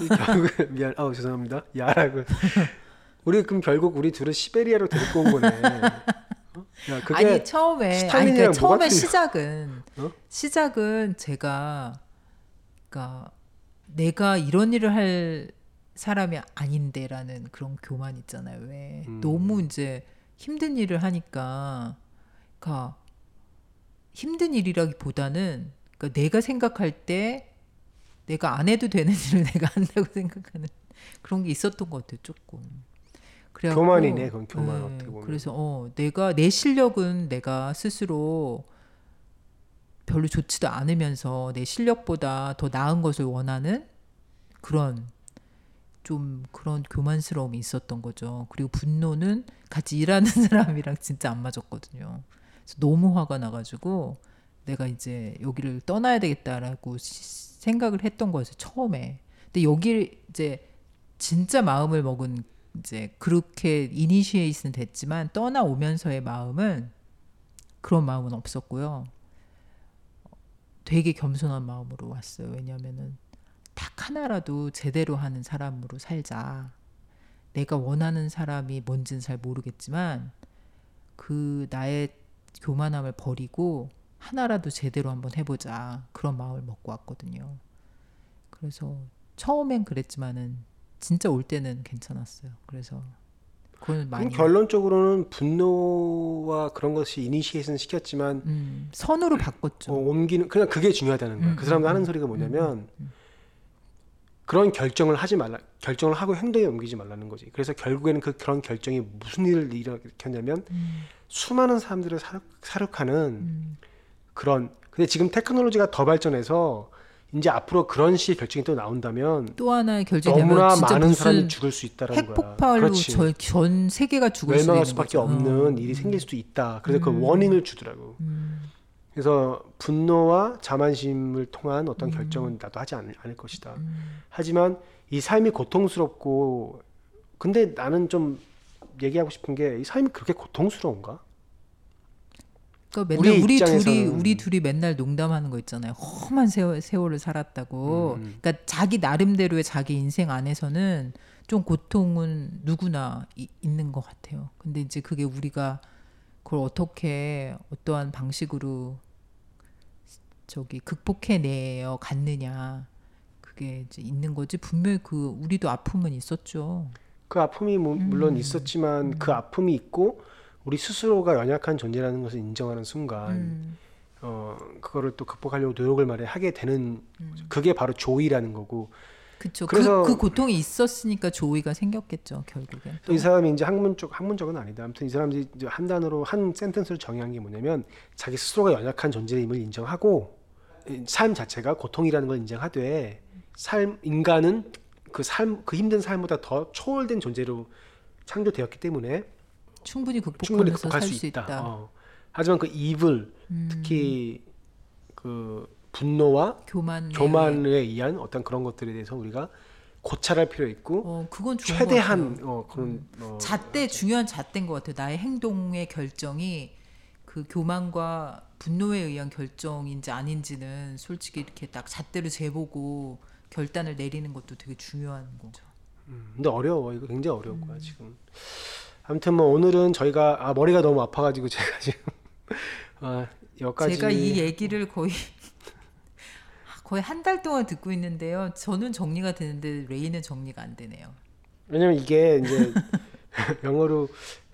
이제 미안 아 죄송합니다 야라고 우리 그럼 결국 우리 둘은 시베리아로 데리고 온 거네 어? 야 아니 처음에 아니 그 뭐가 처음에? 시작은 어? 시작은 제가 그러니까 내가 이런 일을 할 사람이 아닌데라는 그런 교만 있잖아요. 왜 음. 너무 이제 힘든 일을 하니까 그러니까 힘든 일이라기보다는 그러니까 내가 생각할 때 내가 안 해도 되는 일을 내가 한다고 생각하는 그런 게 있었던 것 같아요. 조금. 그래갖고, 교만이네, 그건 교만, 어떻게 보면. 그래서 어 내가 내 실력은 내가 스스로 별로 좋지도 않으면서 내 실력보다 더 나은 것을 원하는 그런 좀 그런 교만스러움이 있었던 거죠. 그리고 분노는 같이 일하는 사람이랑 진짜 안 맞았거든요. 그래서 너무 화가 나가지고 내가 이제 여기를 떠나야 되겠다라고 시- 생각을 했던 거였어요. 처음에. 근데 여기 이제 진짜 마음을 먹은 이제 그렇게 이니시에이트는 됐지만 떠나오면서의 마음은 그런 마음은 없었고요. 되게 겸손한 마음으로 왔어요. 왜냐면은 딱 하나라도 제대로 하는 사람으로 살자. 내가 원하는 사람이 뭔지는 잘 모르겠지만 그 나의 교만함을 버리고 하나라도 제대로 한번 해보자. 그런 마음을 먹고 왔거든요. 그래서 처음엔 그랬지만은 진짜 올 때는 괜찮았어요. 그래서 그건 많이 결론적으로는 분노와 그런 것이 이니시에이션 시켰지만 음, 선으로 바꿨죠. 어, 옮기는 그냥 그게 중요하다는 거야. 음, 그 사람도 음, 하는 음, 소리가 음, 뭐냐면 음. 그런 결정을 하지 말라. 결정을 하고 행동에 옮기지 말라는 거지. 그래서 결국에는 그 그런 결정이 무슨 일을 일으켰냐면 음, 수많은 사람들을 살육, 살육하는 음, 그런. 근데 지금 테크놀로지가 더 발전해서 이제 앞으로 그런 식의 결정이 또 나온다면 또 하나의 결정이 너무나 많은 사람이 죽을 수 있다라는 거야. 핵폭발로 그렇지. 저, 전 세계가 죽을 멸망할 있는 수밖에 거죠. 없는 어. 일이 생길 수도 있다. 그래서 그 음. warning을 주더라고. 음, 그래서 분노와 자만심을 통한 어떤 음. 결정은 나도 하지 않을, 않을 것이다. 음. 하지만 이 삶이 고통스럽고 근데 나는 좀 얘기하고 싶은 게 이 삶이 그렇게 고통스러운가? 그러니까 맨날 우리 우리, 둘이 우리 둘이 맨날 농담하는 거 있잖아요. 험한 세월, 세월을 살았다고. 음. 그러니까 자기 나름대로의 자기 인생 안에서는 좀 고통은 누구나 이- 있는 것 같아요. 근데 이제 그게 우리가 그걸 어떻게 어떠한 방식으로 저기 극복해내어 갔느냐 그게 이제 있는 거지 분명히 그 우리도 아픔은 있었죠. 그 아픔이 뭐- 물론 음. 있었지만 그 아픔이 있고 우리 스스로가 연약한 존재라는 것을 인정하는 순간 음. 어 그거를 또 극복하려고 노력을 말해 하게 되는 음. 그게 바로 조이라는 거고 그쵸. 그래서- 그, 그 고통이 있었으니까 조이가 생겼겠죠 결국엔. 또 이 사람이 이제 학문 쪽 학문적은 아니다. 아무튼 이 사람이 이제 한 단어로 한 센텐스를 정의한 게 뭐냐면 자기 스스로가 연약한 존재임을 인정하고 이삶 자체가 고통이라는 걸 인정하되 삶 인간은 그 삶 그 힘든 삶보다 더 초월된 존재로 창조되었기 때문에 충분히 극복하면서 극복할 살수수 있다. 있다. 어. 하지만 그 이블 음, 특히 그 분노와 교만 교만에 의한 어떤 그런 것들에 대해서 우리가 고찰할 필요 있고 어 그건 최대한. 어, 그런 어, 잣대 중요한 잣대인 것 같아요. 나의 행동의 결정이 그 교만과 분노에 의한 결정인지 아닌지는 솔직히 이렇게 딱 잣대로 재보고 결단을 내리는 것도 되게 중요한 거죠. 음, 근데 어려워 이거 굉장히 어려울 음. 거야 지금. 아무튼 뭐 오늘은 저희가 아 머리가 너무 아파가지고 제가 지금 아 여기까지 제가 이 얘기를 거의 거의 한 달 동안 듣고 있는데요. 저는 정리가 되는데 레이는 정리가 안 되네요. 왜냐면 이게 이제 영어로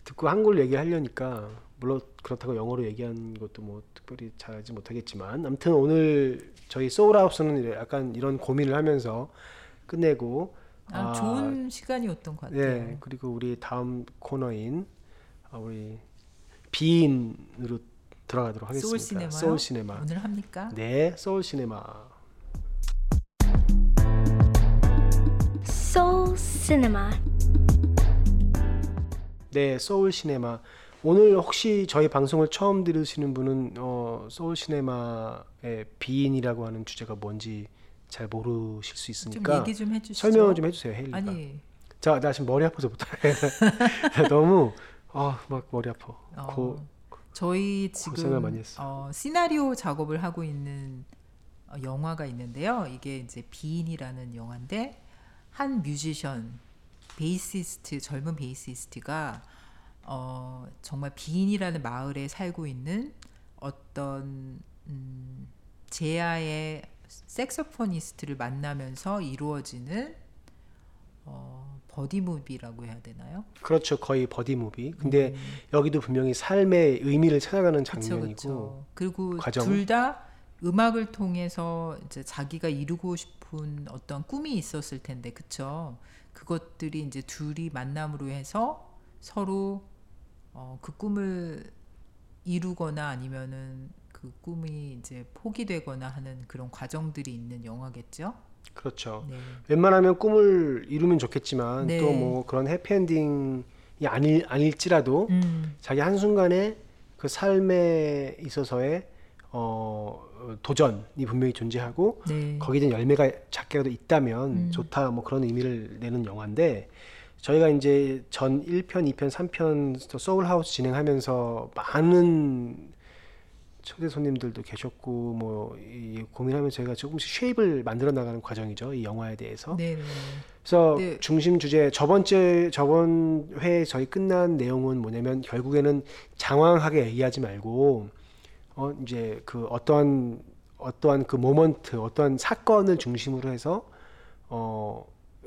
듣고 한국어 얘기하려니까 물론 그렇다고 영어로 얘기한 것도 뭐 특별히 잘하지 못하겠지만 아무튼 오늘 저희 소울하우스는 약간 이런 고민을 하면서 끝내고 아, 아, 좋은 시간이었던 것 같아요. 예 그리고 우리 다음 코너인 아, 우리 비인으로 들어가도록 하겠습니다. 소울 시네마요? 소울 시네마. 오늘 합니까? 네, 소울 시네마. Soul Cinema. 네, 소울 시네마. 오늘 혹시 저희 방송을 처음 들으시는 분은 어, 소울 시네마의 비인이라고 하는 주제가 뭔지 잘 모르실 수좀 있으니까 얘기 좀 해주시죠. 설명을 좀 해주세요, 헤일리가. 아니 자, 나 지금 머리 아파서 못해. 너무 아막 머리 아파. 어, 고, 저희 고생을 지금 많이 했어. 어, 시나리오 작업을 하고 있는 어, 영화가 있는데요. 이게 이제 비인이라는 영화인데 한 뮤지션 베이시스트 젊은 베이시스트가 어, 정말 비인이라는 마을에 살고 있는 어떤 음, 재야의 색소포니스트를 만나면서 이루어지는 어, 버디 무비라고 해야 되나요? 그렇죠, 거의 버디 무비. 근데 음. 여기도 분명히 삶의 의미를 찾아가는 장면이고. 그쵸. 그리고. 둘 다 음악을 통해서 이제 자기가 이루고 싶은 어떤 꿈이 있었을 텐데, 그쵸? 그것들이 이제 둘이 만남으로 해서 서로 어, 그 꿈을 이루거나 아니면은 그 꿈이 이제 포기되거나 하는 그런 과정들이 있는 영화겠죠? 그렇죠. 네. 웬만하면 꿈을 이루면 좋겠지만 네. 또뭐 그런 해피엔딩이 아닐 아닐지라도 음, 자기 한 순간에 그 삶에 있어서의 어 도전이 분명히 존재하고 네. 거기에 대한 열매가 작게라도 있다면 음. 좋다 뭐 그런 의미를 내는 영화인데 저희가 이제 전 1편, 2편, 3편 소울 하우스 진행하면서 많은 초대 손님들도 계셨고 뭐이 고민하면서 저희가 조금씩 쉐입을 만들어 나가는 과정이죠 이 영화에 대해서 네, 네. 그래서 네. 중심 주제 저번째 저번 회에 저희 끝난 내용은 뭐냐면 결국에는 장황하게 얘기하지 말고 어 이제 그 어떠한 어떠한 그 moment 어떠한 사건을 중심으로 해서 어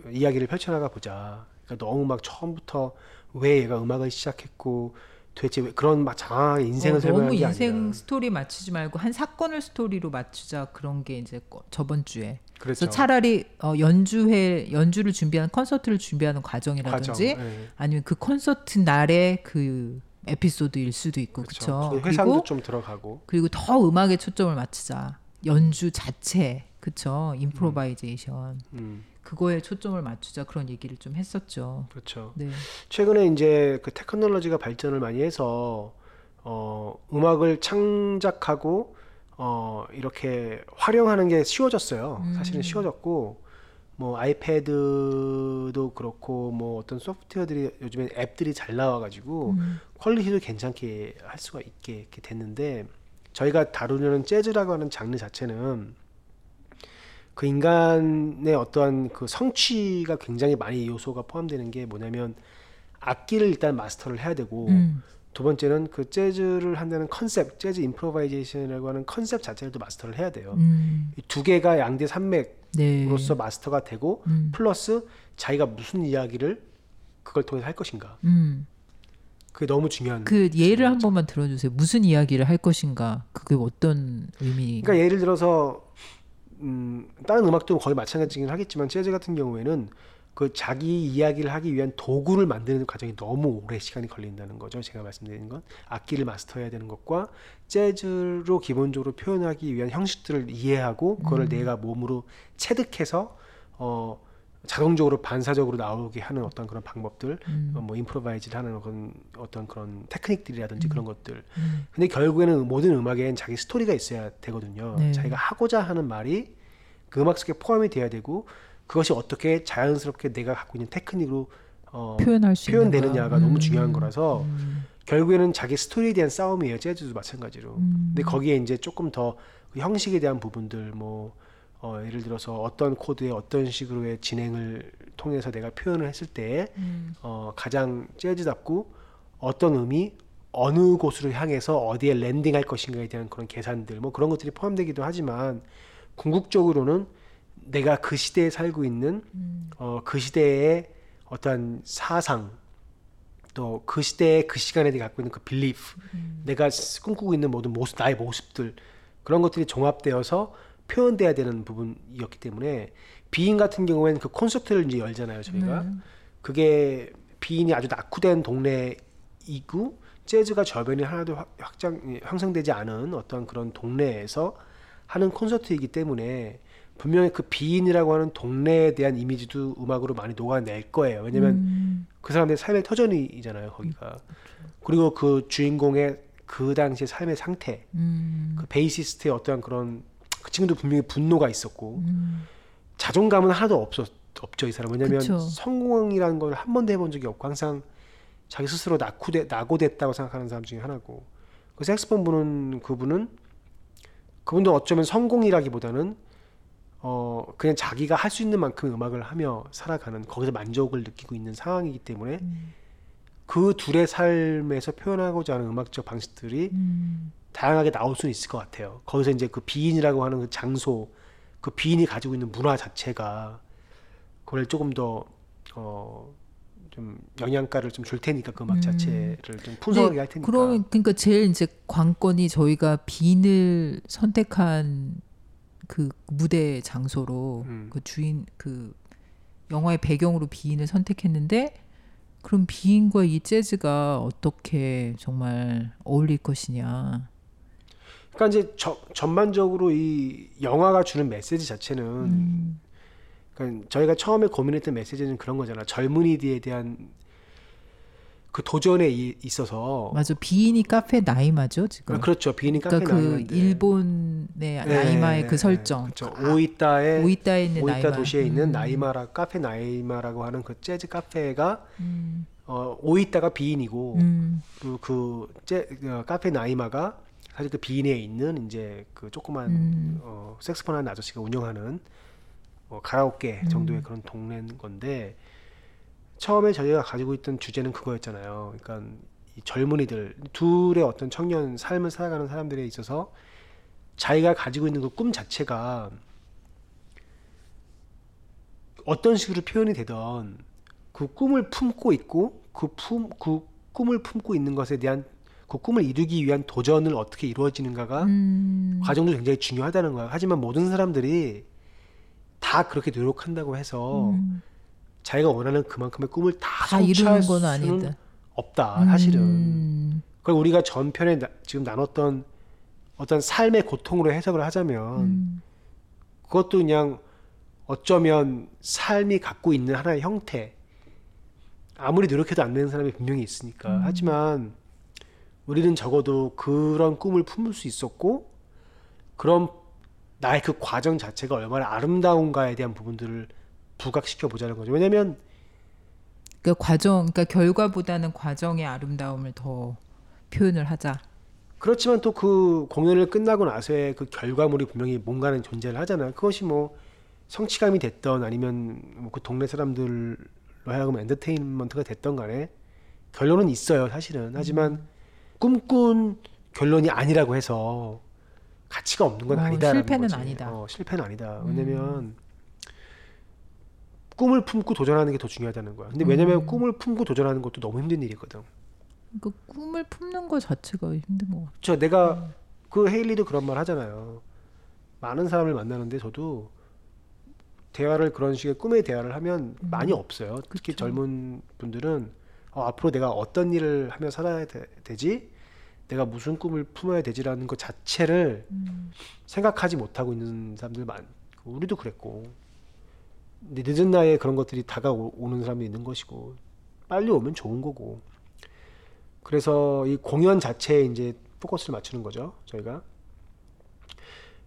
이야기를 펼쳐나가 보자. 그러니까 너무 막 처음부터 왜 얘가 음악을 시작했고 도대체 왜 그런 막 장황하게 인생을 어, 설명하는 너무 게 인생 아니라 스토리 맞추지 말고 한 사건을 스토리로 맞추자 그런 게 이제 거- 저번 주에 그렇죠. 그래서 차라리 어, 연주회 연주를 준비하는 콘서트를 준비하는 과정이라든지 과정. 예. 아니면 그 콘서트 날의 그 에피소드일 수도 있고 그렇죠. 그렇죠. 회상도 그리고 좀 들어가고 그리고 더 음악에 초점을 맞추자. 연주 자체 그쵸 improvisation 음 그거에 초점을 맞추자 그런 얘기를 좀 했었죠. 그렇죠. 네. 최근에 이제 그 테크놀로지가 발전을 많이 해서 어, 음악을 창작하고 어, 이렇게 활용하는 게 쉬워졌어요. 음. 사실은 쉬워졌고 뭐 아이패드도 그렇고 뭐 어떤 소프트웨어들이 요즘에 앱들이 잘 나와가지고 음. 퀄리티도 괜찮게 할 수가 있게 됐는데 저희가 다루려는 재즈라고 하는 장르 자체는 그 인간의 어떠한 그 성취가 굉장히 많이 요소가 포함되는 게 뭐냐면 악기를 일단 마스터를 해야 되고 음. 두 번째는 그 재즈를 한다는 컨셉, 재즈 improvisation이라고 하는 컨셉 자체를 또 마스터를 해야 돼요. 음. 이두 개가 양대 산맥으로서 네. 마스터가 되고 음. 플러스 자기가 무슨 이야기를 그걸 통해서 할 것인가. 음. 그게 너무 중요한. 그 예를 한 번만 들어주세요. 무슨 이야기를 할 것인가? 그게 어떤 의미? 그러니까 예를 들어서 음, 다른 음악도 거의 마찬가지긴 하겠지만 재즈 같은 경우에는 그 자기 이야기를 하기 위한 도구를 만드는 과정이 너무 오래 시간이 걸린다는 거죠. 제가 말씀드리는 건 악기를 마스터해야 되는 것과 재즈로 기본적으로 표현하기 위한 형식들을 이해하고 그거를 내가 몸으로 체득해서 어 자동적으로 반사적으로 나오게 하는 어떤 그런 방법들, 음. 어, 뭐 improvise를 하는 그런 어떤 그런 테크닉들이라든지 그런 것들. 음. 근데 결국에는 모든 음악엔 자기 스토리가 있어야 되거든요. 네. 자기가 하고자 하는 말이 그 음악 속에 포함이 돼야 되고 그것이 어떻게 자연스럽게 내가 갖고 있는 테크닉으로 어, 표현할 수 표현되느냐가. 너무 음. 중요한 거라서 음. 결국에는 자기 스토리에 대한 싸움이에요. 재즈도 마찬가지로. 음. 근데 거기에 이제 조금 더 그 형식에 대한 부분들 뭐 어, 예를 들어서 어떤 코드에 어떤 식으로의 진행을 통해서 내가 표현을 했을 때 음. 어, 가장 재즈답고 어떤 음이 어느 곳으로 향해서 어디에 랜딩할 것인가에 대한 그런 계산들 뭐 그런 것들이 포함되기도 하지만 궁극적으로는 내가 그 시대에 살고 있는 음. 어, 그 시대의 어떤 사상 또 그 시대의 그 시간에 내가 갖고 있는 그 빌리프 음. 내가 꿈꾸고 있는 모든 모습 나의 모습들 그런 것들이 종합되어서 표현돼야 되는 부분이었기 때문에 비인 같은 경우에는 그 콘서트를 이제 열잖아요 저희가 네. 그게 비인이 아주 낙후된 동네이고 재즈가 저변이 하나도 확- 확장 형성되지 않은 어떤 그런 동네에서 하는 콘서트이기 때문에 분명히 그 비인이라고 하는 동네에 대한 이미지도 음악으로 많이 녹아낼 거예요. 왜냐면 음. 그 사람들의 삶의 터전이잖아요, 거기가. 그리고 그 주인공의 그 당시의 삶의 상태, 음. 그 베이시스트의 어떠한 그런 그 친구도 분명히 분노가 있었고 음. 자존감은 하나도 없었 없죠 이 사람. 왜냐면 그쵸. 성공이라는 걸 한 번도 해본 적이 없고 항상 자기 스스로 낙후돼 낙오됐다고 생각하는 사람 중에 하나고 그 색스폰 부는 그분은 그분도 어쩌면 성공이라기보다는 어 그냥 자기가 할 수 있는 만큼 음악을 하며 살아가는 거기서 만족을 느끼고 있는 상황이기 때문에 음. 그 둘의 삶에서 표현하고자 하는 음악적 방식들이 음. 다양하게 나올 수는 있을 것 같아요. 거기서 이제 그 비인이라고 하는 그 장소, 그 비인이 가지고 있는 문화 자체가 그걸 조금 더 어, 좀 영양가를 좀 줄 테니까 그 음악 음. 자체를 좀 풍성하게 할 테니까. 그러면 그러니까 제일 이제 관건이 저희가 빈을 선택한 그 무대 장소로 음. 그 주인 그 영화의 배경으로 비인을 선택했는데 그럼 비인과 이 재즈가 어떻게 정말 어울릴 것이냐. 그러니까 이제 저- 전반적으로 이 영화가 주는 메시지 자체는 음. 그러니까 저희가 처음에 고민했던 메시지는 그런 거잖아. 젊은이들에 대한 그 도전에 이- 있어서 맞아. 비인이 카페 나이마죠 지금. 아, 그렇죠. 비인이 카페 그러니까 그 나이마인데. 일본의 네, 나이마의 네, 그 설정. 그렇죠. 아, 오이타에 오이타에 있는 오이타 나이마. 도시에 있는 음. 나이마라 카페 나이마라고 하는 그 재즈 카페가 음. 어, 오이타가 비인이고 음. 그리고 그 재, 어, 카페 나이마가 사실 그 비인에 있는 이제 그 조그만 음. 어, 색스폰 하는 아저씨가 운영하는 어, 가라오케 음. 정도의 그런 동네인 건데 처음에 저희가 가지고 있던 주제는 그거였잖아요. 그러니까 이 젊은이들 둘의 어떤 청년 삶을 살아가는 사람들에 있어서 자기가 가지고 있는 그 꿈 자체가 어떤 식으로 표현이 되던 그 꿈을 품고 있고 그 품, 그 꿈을 품고 있는 것에 대한 그 꿈을 이루기 위한 도전을 어떻게 이루어지는가가 음. 과정도 굉장히 중요하다는 거야. 하지만 모든 사람들이 다 그렇게 노력한다고 해서 음. 자기가 원하는 그만큼의 꿈을 다, 다 이루는 건 수는 아니다. 없다. 사실은. 음. 그걸 우리가 전편에 나- 지금 나눴던 어떤 삶의 고통으로 해석을 하자면 음. 그것도 그냥 어쩌면 삶이 갖고 있는 하나의 형태. 아무리 노력해도 안 되는 사람이 분명히 있으니까. 음. 하지만 우리는 적어도 그런 꿈을 품을 수 있었고, 그런 나의 그 과정 자체가 얼마나 아름다운가에 대한 부분들을 부각시켜 보자는 거죠. 왜냐면 그러니까 과정, 그러니까 결과보다는 과정의 아름다움을 더 표현을 하자. 그렇지만 또 그 공연을 끝나고 나서의 그 결과물이 분명히 뭔가는 존재를 하잖아요. 그것이 뭐 성취감이 됐던 아니면 뭐 그 동네 사람들로 하여금 엔터테인먼트가 됐던 간에 결론은 있어요, 사실은. 하지만 꿈꾼 결론이 아니라고 해서 가치가 없는 건 어, 아니다라는 실패는 거지. 아니다. 어, 실패는 아니다. 왜냐면 꿈을 품고 도전하는 게 더 중요하다는 거야. 근데 왜냐면 꿈을 품고 도전하는 것도 너무 힘든 일이거든. 그 꿈을 품는 것 자체가 힘든 것 같아. 저 내가 그 헤일리도 그런 말 하잖아요. 많은 사람을 만나는데 저도 대화를 그런 식의 꿈의 대화를 하면 많이 없어요. 특히 그쵸. 젊은 분들은 어, 앞으로 내가 어떤 일을 하며 살아야 되, 지? 내가 무슨 꿈을 품어야 되지라는 것 자체를 생각하지 못하고 있는 사람들 많고 우리도 그랬고. 늦은 나이에 그런 것들이 다가오는 사람이 있는 것이고 빨리 오면 좋은 거고. 그래서 이 공연 자체에 이제 포커스를 맞추는 거죠 저희가.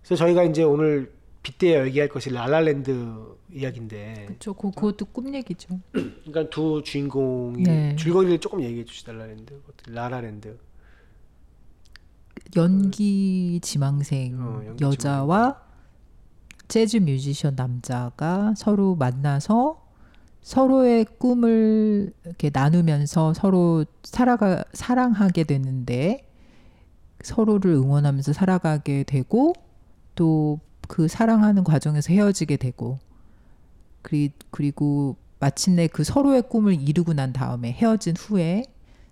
그래서 저희가 이제 오늘 빗대어 얘기할 것이 라라랜드 이야기인데 그렇죠. 그, 그것도 꿈 얘기죠. 그러니까 두 주인공이 네. 줄거리를 조금 얘기해 주시다 라라랜드 라라랜드 연기 지망생 어, 연기 여자와 재즈 뮤지션 남자가 서로 만나서 서로의 꿈을 이렇게 나누면서 서로 살아가 사랑하게 되는데 서로를 응원하면서 살아가게 되고 또 그 사랑하는 과정에서 헤어지게 되고 그리, 그리고 마침내 그 서로의 꿈을 이루고 난 다음에 헤어진 후에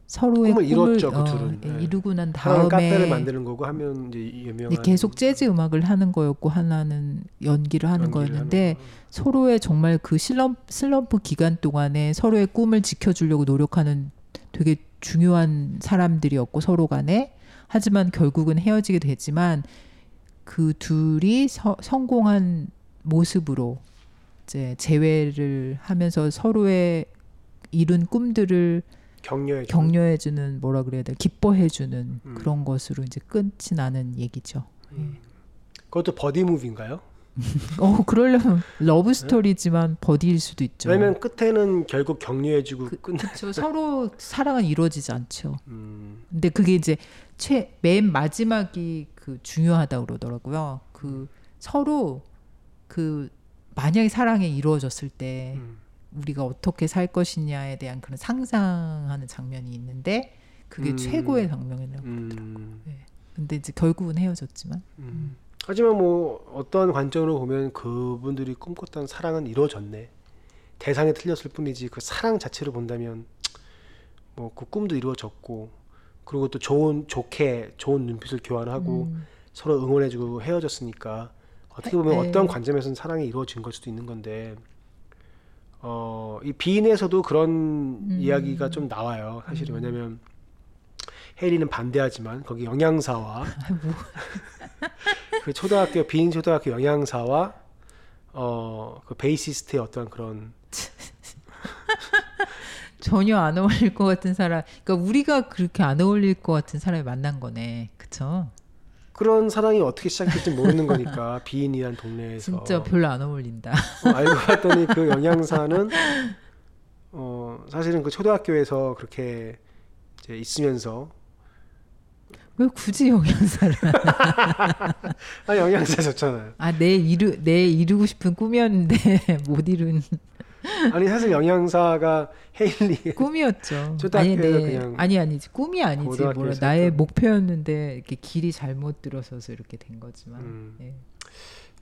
서로의 꿈을 꿈을 이뤘죠, 그 어. 예, 네. 이루고 난 하나는 카페를 다음에 만드는 거고 하면 이제 유명한 이제 계속 재즈 음악을 하는 거였고 하나는 연기를 하는 연기를 거였는데 하는 거. 서로의 정말 그 슬럼프, 슬럼프 기간 동안에 서로의 꿈을 지켜주려고 노력하는 되게 중요한 사람들이었고 서로 간에 하지만 결국은 헤어지게 되지만 그 둘이 서- 성공한 모습으로 이제 재회를 하면서 서로의 이룬 꿈들을 격려해 주는 격려해 주는 뭐라 그래야 돼 기뻐해 주는 음. 그런 것으로 이제 끝이 나는 얘기죠. 그것도 버디 무비인가요? 어 그러려면 러브 스토리지만 버디일 수도 있죠. 왜냐면 끝에는 결국 격려해주고 그, 끝. 그쵸 서로 사랑은 이루어지지 않죠. 음, 근데 그게 이제 최 맨 마지막이 그 중요하다 고 그러더라고요. 그 서로 그 만약에 사랑이 이루어졌을 때 음. 우리가 어떻게 살 것이냐에 대한 그런 상상하는 장면이 있는데 그게 음. 최고의 장면이라고. 음, 근데 이제 결국은 헤어졌지만 음. 하지만 뭐 어떠한 관점으로 보면 그분들이 꿈꿨던 사랑은 이루어졌네. 대상이 틀렸을 뿐이지 그 사랑 자체로 본다면 뭐 그 꿈도 이루어졌고 그리고 또 좋은 좋게 좋은 눈빛을 교환하고 음. 서로 응원해주고 헤어졌으니까 어떻게 보면 네. 어떤 관점에서는 사랑이 이루어진 걸 수도 있는 건데 어, 이 비인에서도 그런 음. 이야기가 좀 나와요. 사실은 왜냐면 혜리는 반대하지만 거기 영양사와 뭐. 그 초등학교 비인 초등학교 영양사와 어, 그 베이시스트의 어떤 그런 전혀 안 어울릴 것 같은 사람. 그러니까 우리가 그렇게 안 어울릴 것 같은 사람이 만난 거네. 그쵸? 그런 사랑이 어떻게 시작될지 모르는 거니까 비인이란 동네에서 진짜 별로 안 어울린다. 어, 알고 봤더니 그 영양사는 어 사실은 그 초등학교에서 그렇게 이제 있으면서 왜 굳이 영양사를? 아 영양사 좋잖아요. 아, 내 이루 내 이루고 싶은 꿈이었는데 못 이룬 아니 사실 영양사가 헤일리 꿈이었죠. 아니, 내- 그냥 아니 아니지 꿈이 아니지 뭐라 나의 목표였는데 이렇게 길이 잘못 들어서서 이렇게 된 거지만. 음. 예.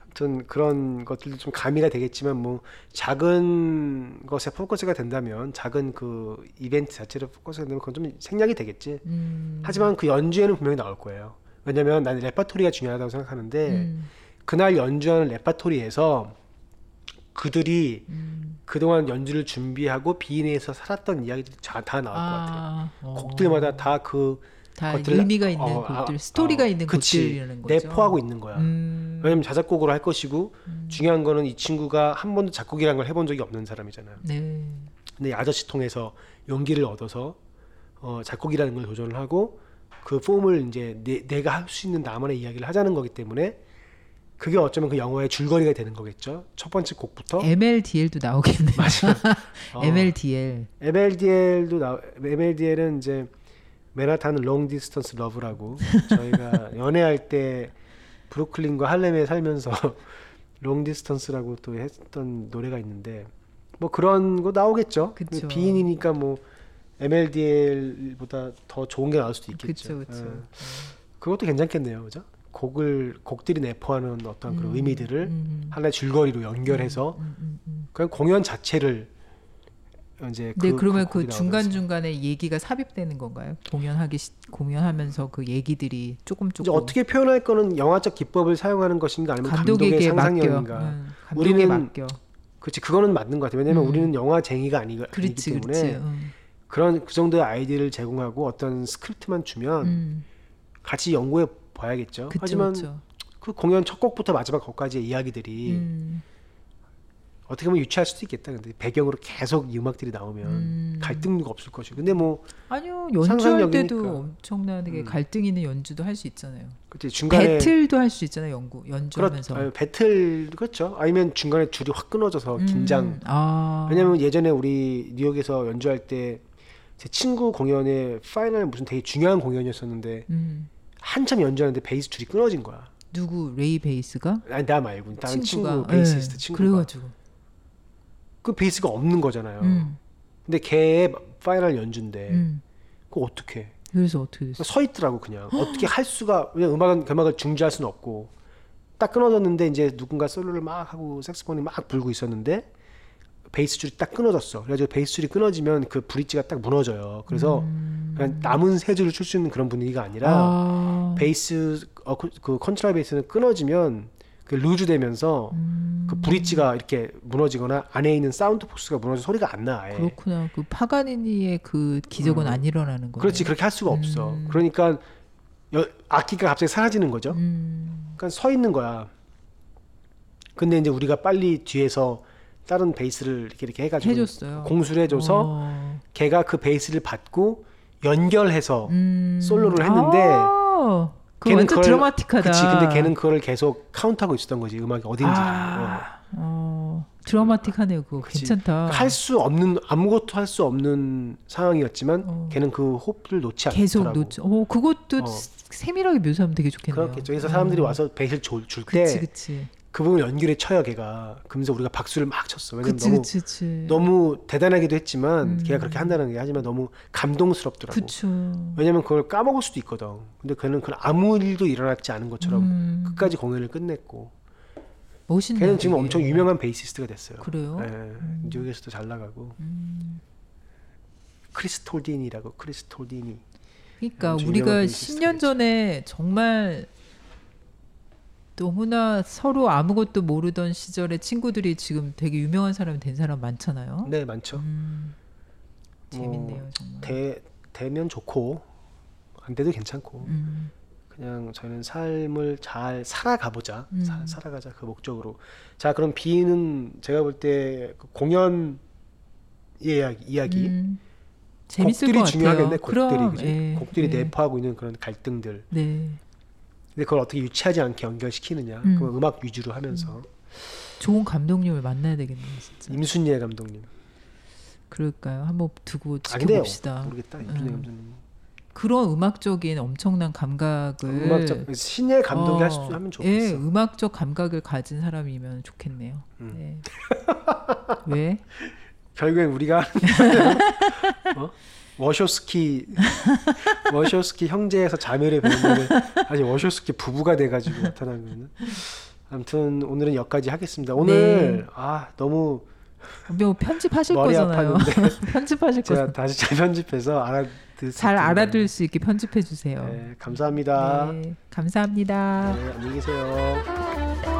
아무튼 그런 것들도 좀 가미가 되겠지만 뭐 작은 것에 포커스가 된다면 작은 그 이벤트 자체로 포커스가 되면 그건 좀 생략이 되겠지. 음, 하지만 그 연주에는 분명히 나올 거예요. 왜냐면 나는 레파토리가 중요하다고 생각하는데 음, 그날 연주하는 레파토리에서 그들이 음. 그동안 연주를 준비하고 비인에서 살았던 이야기들이 다, 다 나올 것 같아요. 아, 어. 곡들마다 다그 다 것들을- 의미가 있는 어, 곡들, 아, 스토리가 어, 있는 그치. 곡들이라는 거죠. 내포하고 있는 거야. 음, 왜냐면 자작곡으로 할 것이고 중요한 거는 이 친구가 한 번도 작곡이라는 걸 해본 적이 없는 사람이잖아요. 네. 근데 이 아저씨 통해서 용기를 얻어서 어, 작곡이라는 걸 도전을 하고 그 폼을 이제 내, 내가 할 수 있는 나만의 이야기를 하자는 거기 때문에 그게 어쩌면 그 영화의 줄거리가 되는 거겠죠. 첫 번째 곡부터 MLDL도 나오겠네요. 맞아요. 어. MLDL. MLDL도 나 MLDL은 이제 맨하탄 long distance love라고 저희가 연애할 때 브루클린과 할렘에 살면서 long distance라고 또 했던 노래가 있는데 뭐 그런 거 나오겠죠. 그쵸. 비인이니까 뭐 MLDL보다 더 좋은 게 나올 수도 있겠죠. 그쵸, 그쵸. 예. 그것도 괜찮겠네요, 그죠? 곡을 곡들이 내포하는 어떤 그런 음, 의미들을 음, 하나의 줄거리로 연결해서 음, 음, 음. 그냥 공연 자체를 이제 네, 그, 러면 곡이 그 중간. 중간에 얘기가 삽입되는 건가요? 공연하기 시, 공연하면서 그 얘기들이 조금 조금 어떻게 표현할 거는 영화적 기법을 사용하는 것인가 아니면 감독의. 상상력인가. 응, 감독에 우리는 맡겨. 그렇지 그거는 맞는 것 같아요. 왜냐면 음. 우리는 영화쟁이가 아니, 그렇지, 때문에. 응. 그런 그 정도의 아이디어를 제공하고 어떤 스크립트만 주면 음, 같이 연구해 봐야겠죠. 그쵸, 하지만 그쵸. 그 공연 첫 곡부터 마지막 곡까지의 이야기들이 음, 어떻게 보면 유치할 수도 있겠다. 근데 배경으로 계속 이 음악들이 나오면 음. 갈등도 없을 것이고. 근데 뭐 아니요 연주할. 때도 엄청나게 음. 갈등 있는 연주도 할 수 있잖아요. 그치 중간에 배틀도 할 수 있잖아요. 연구 그렇, 연주하면서 아니, 배틀 그렇죠. 아니면 중간에 줄이 확 끊어져서 음, 긴장. 아, 왜냐면 예전에 우리 뉴욕에서 연주할 때 제 친구 공연에 final 무슨 되게 중요한 공연이었었는데 음, 한참 연주하는데 베이스 줄이 끊어진 거야. 누구 레이 베이스가 아니 나 말고 다른 친구가 친구 베이시스트 예, 친구가 그래가지고 그 베이스가 없는 거잖아요. 음, 근데 걔의 final 연주인데 음. 그거 어떻게? 그래서 어떻게 됐어? 서 있더라고 그냥 어떻게 할 수가 왜냐 음악은 음악을 중지할 수는 없고 딱 끊어졌는데 이제 누군가 솔로를 막 하고 색스폰이 막 불고 있었는데 베이스 줄이 딱 끊어졌어. 그래가지고 베이스 줄이 끊어지면 그 bridge가 딱 무너져요. 그래서 그냥 남은 세 줄을 칠 수 있는 그런 분위기가 아니라 음. 아, 베이스 어, 그, 그 컨트라 베이스는 끊어지면 그 loose 되면서 음. 그 bridge가 이렇게 무너지거나 안에 있는 sound post가 무너져 소리가 안 나. 아예. 그렇구나. 그 파가니니의 그 기적은 안 일어나는 거예요. 그렇지 그렇게 할 수가 없어. 음. 그러니까 여- 악기가 갑자기 사라지는 거죠. 음, 그러니까 서 있는 거야. 근데 이제 우리가 빨리 뒤에서 다른 베이스를 이렇게 이렇게 해가지고 해줬어요. 공수를 해줘서 어, 걔가 그 베이스를 받고 연결해서 음. 솔로를 했는데 아, 그 걔는 완전 드라마틱하다. 그치 근데 걔는 그걸 계속 카운트하고 있었던 거지 음악이 어딘지 아, 어, 드라마틱하네요. 그거 그치. 괜찮다. 할 수 없는 아무것도 할 수 없는 상황이었지만 어. 걔는 그 호흡을 놓지 계속 않더라고 놓쳐. 어, 그것도 어. 세밀하게 묘사하면 되게 좋겠네요. 그렇겠죠 그래서 사람들이 어. 와서 베이스를 줄 그치 때 그 부분을 연결해 쳐요 걔가 그러면서 우리가 박수를 막 쳤어 왜냐면 그치 너무 그치 그치. 너무 대단하기도 했지만 음. 걔가 그렇게 한다는 게 하지만 너무 감동스럽더라고. 그쵸. 왜냐면 그걸 까먹을 수도 있거든. 근데 그는 그건 아무 일도 일어났지 않은 것처럼 음, 끝까지 공연을 끝냈고. 멋있네요. 걔는 지금. 엄청 유명한 베이시스트가 됐어요. 그래요? 예, 뉴욕에서도 잘 나가고. 음. 크리스톨디니라고 크리스톨디니. 그러니까 우리가 유명한 10년 베이시스트겠죠. 전에 정말 너무나 서로 아무것도 모르던 시절에 친구들이 지금 되게 유명한 사람이 된 사람 많잖아요. 네 많죠. 음, 뭐, 재밌네요 정말. 대 되면 좋고 안 돼도 괜찮고 음, 그냥 저희는 삶을 잘 살아가 보자. 음. 사- 살아가자 그 목적으로. 자 그럼 B는 제가 볼 때그 공연 이야기, 이야기 음, 재밌을 곡들이. 중요하겠네. 곡들이 그럼, 그지? 예, 곡들이 예. 내포하고 있는 그런 갈등들. 네, 근데 그걸 어떻게 유치하지 않게 연결시키느냐. 음. 그 음악 위주로 하면서 좋은 감독님을 만나야 되겠네요, 진짜. 임순예 감독님. 그럴까요? 한번 두고 아 지켜봅시다. 모르겠다. 임순예 음. 감독님. 그런 음악적인 엄청난 감각을 음악적 신예 감독이 어, 할수 하면 예, 좋겠어. 음악적 감각을 가진 사람이면 좋겠네요. 음. 네. 왜? 결국엔 우리가 어? 워쇼스키 워쇼스키 형제에서 자매를 배우면 아직 워쇼스키 부부가 돼가지고 나타나는 거는 아무튼 오늘은 여기까지 하겠습니다. 오늘 아 너무 뭐 편집하실 거잖아요. 편집하실 제가 거잖아요. 다시 재편집해서 알아들 잘 알아들 수 있게 편집해 주세요. 네, 감사합니다. 네, 감사합니다. 네, 안녕히 계세요.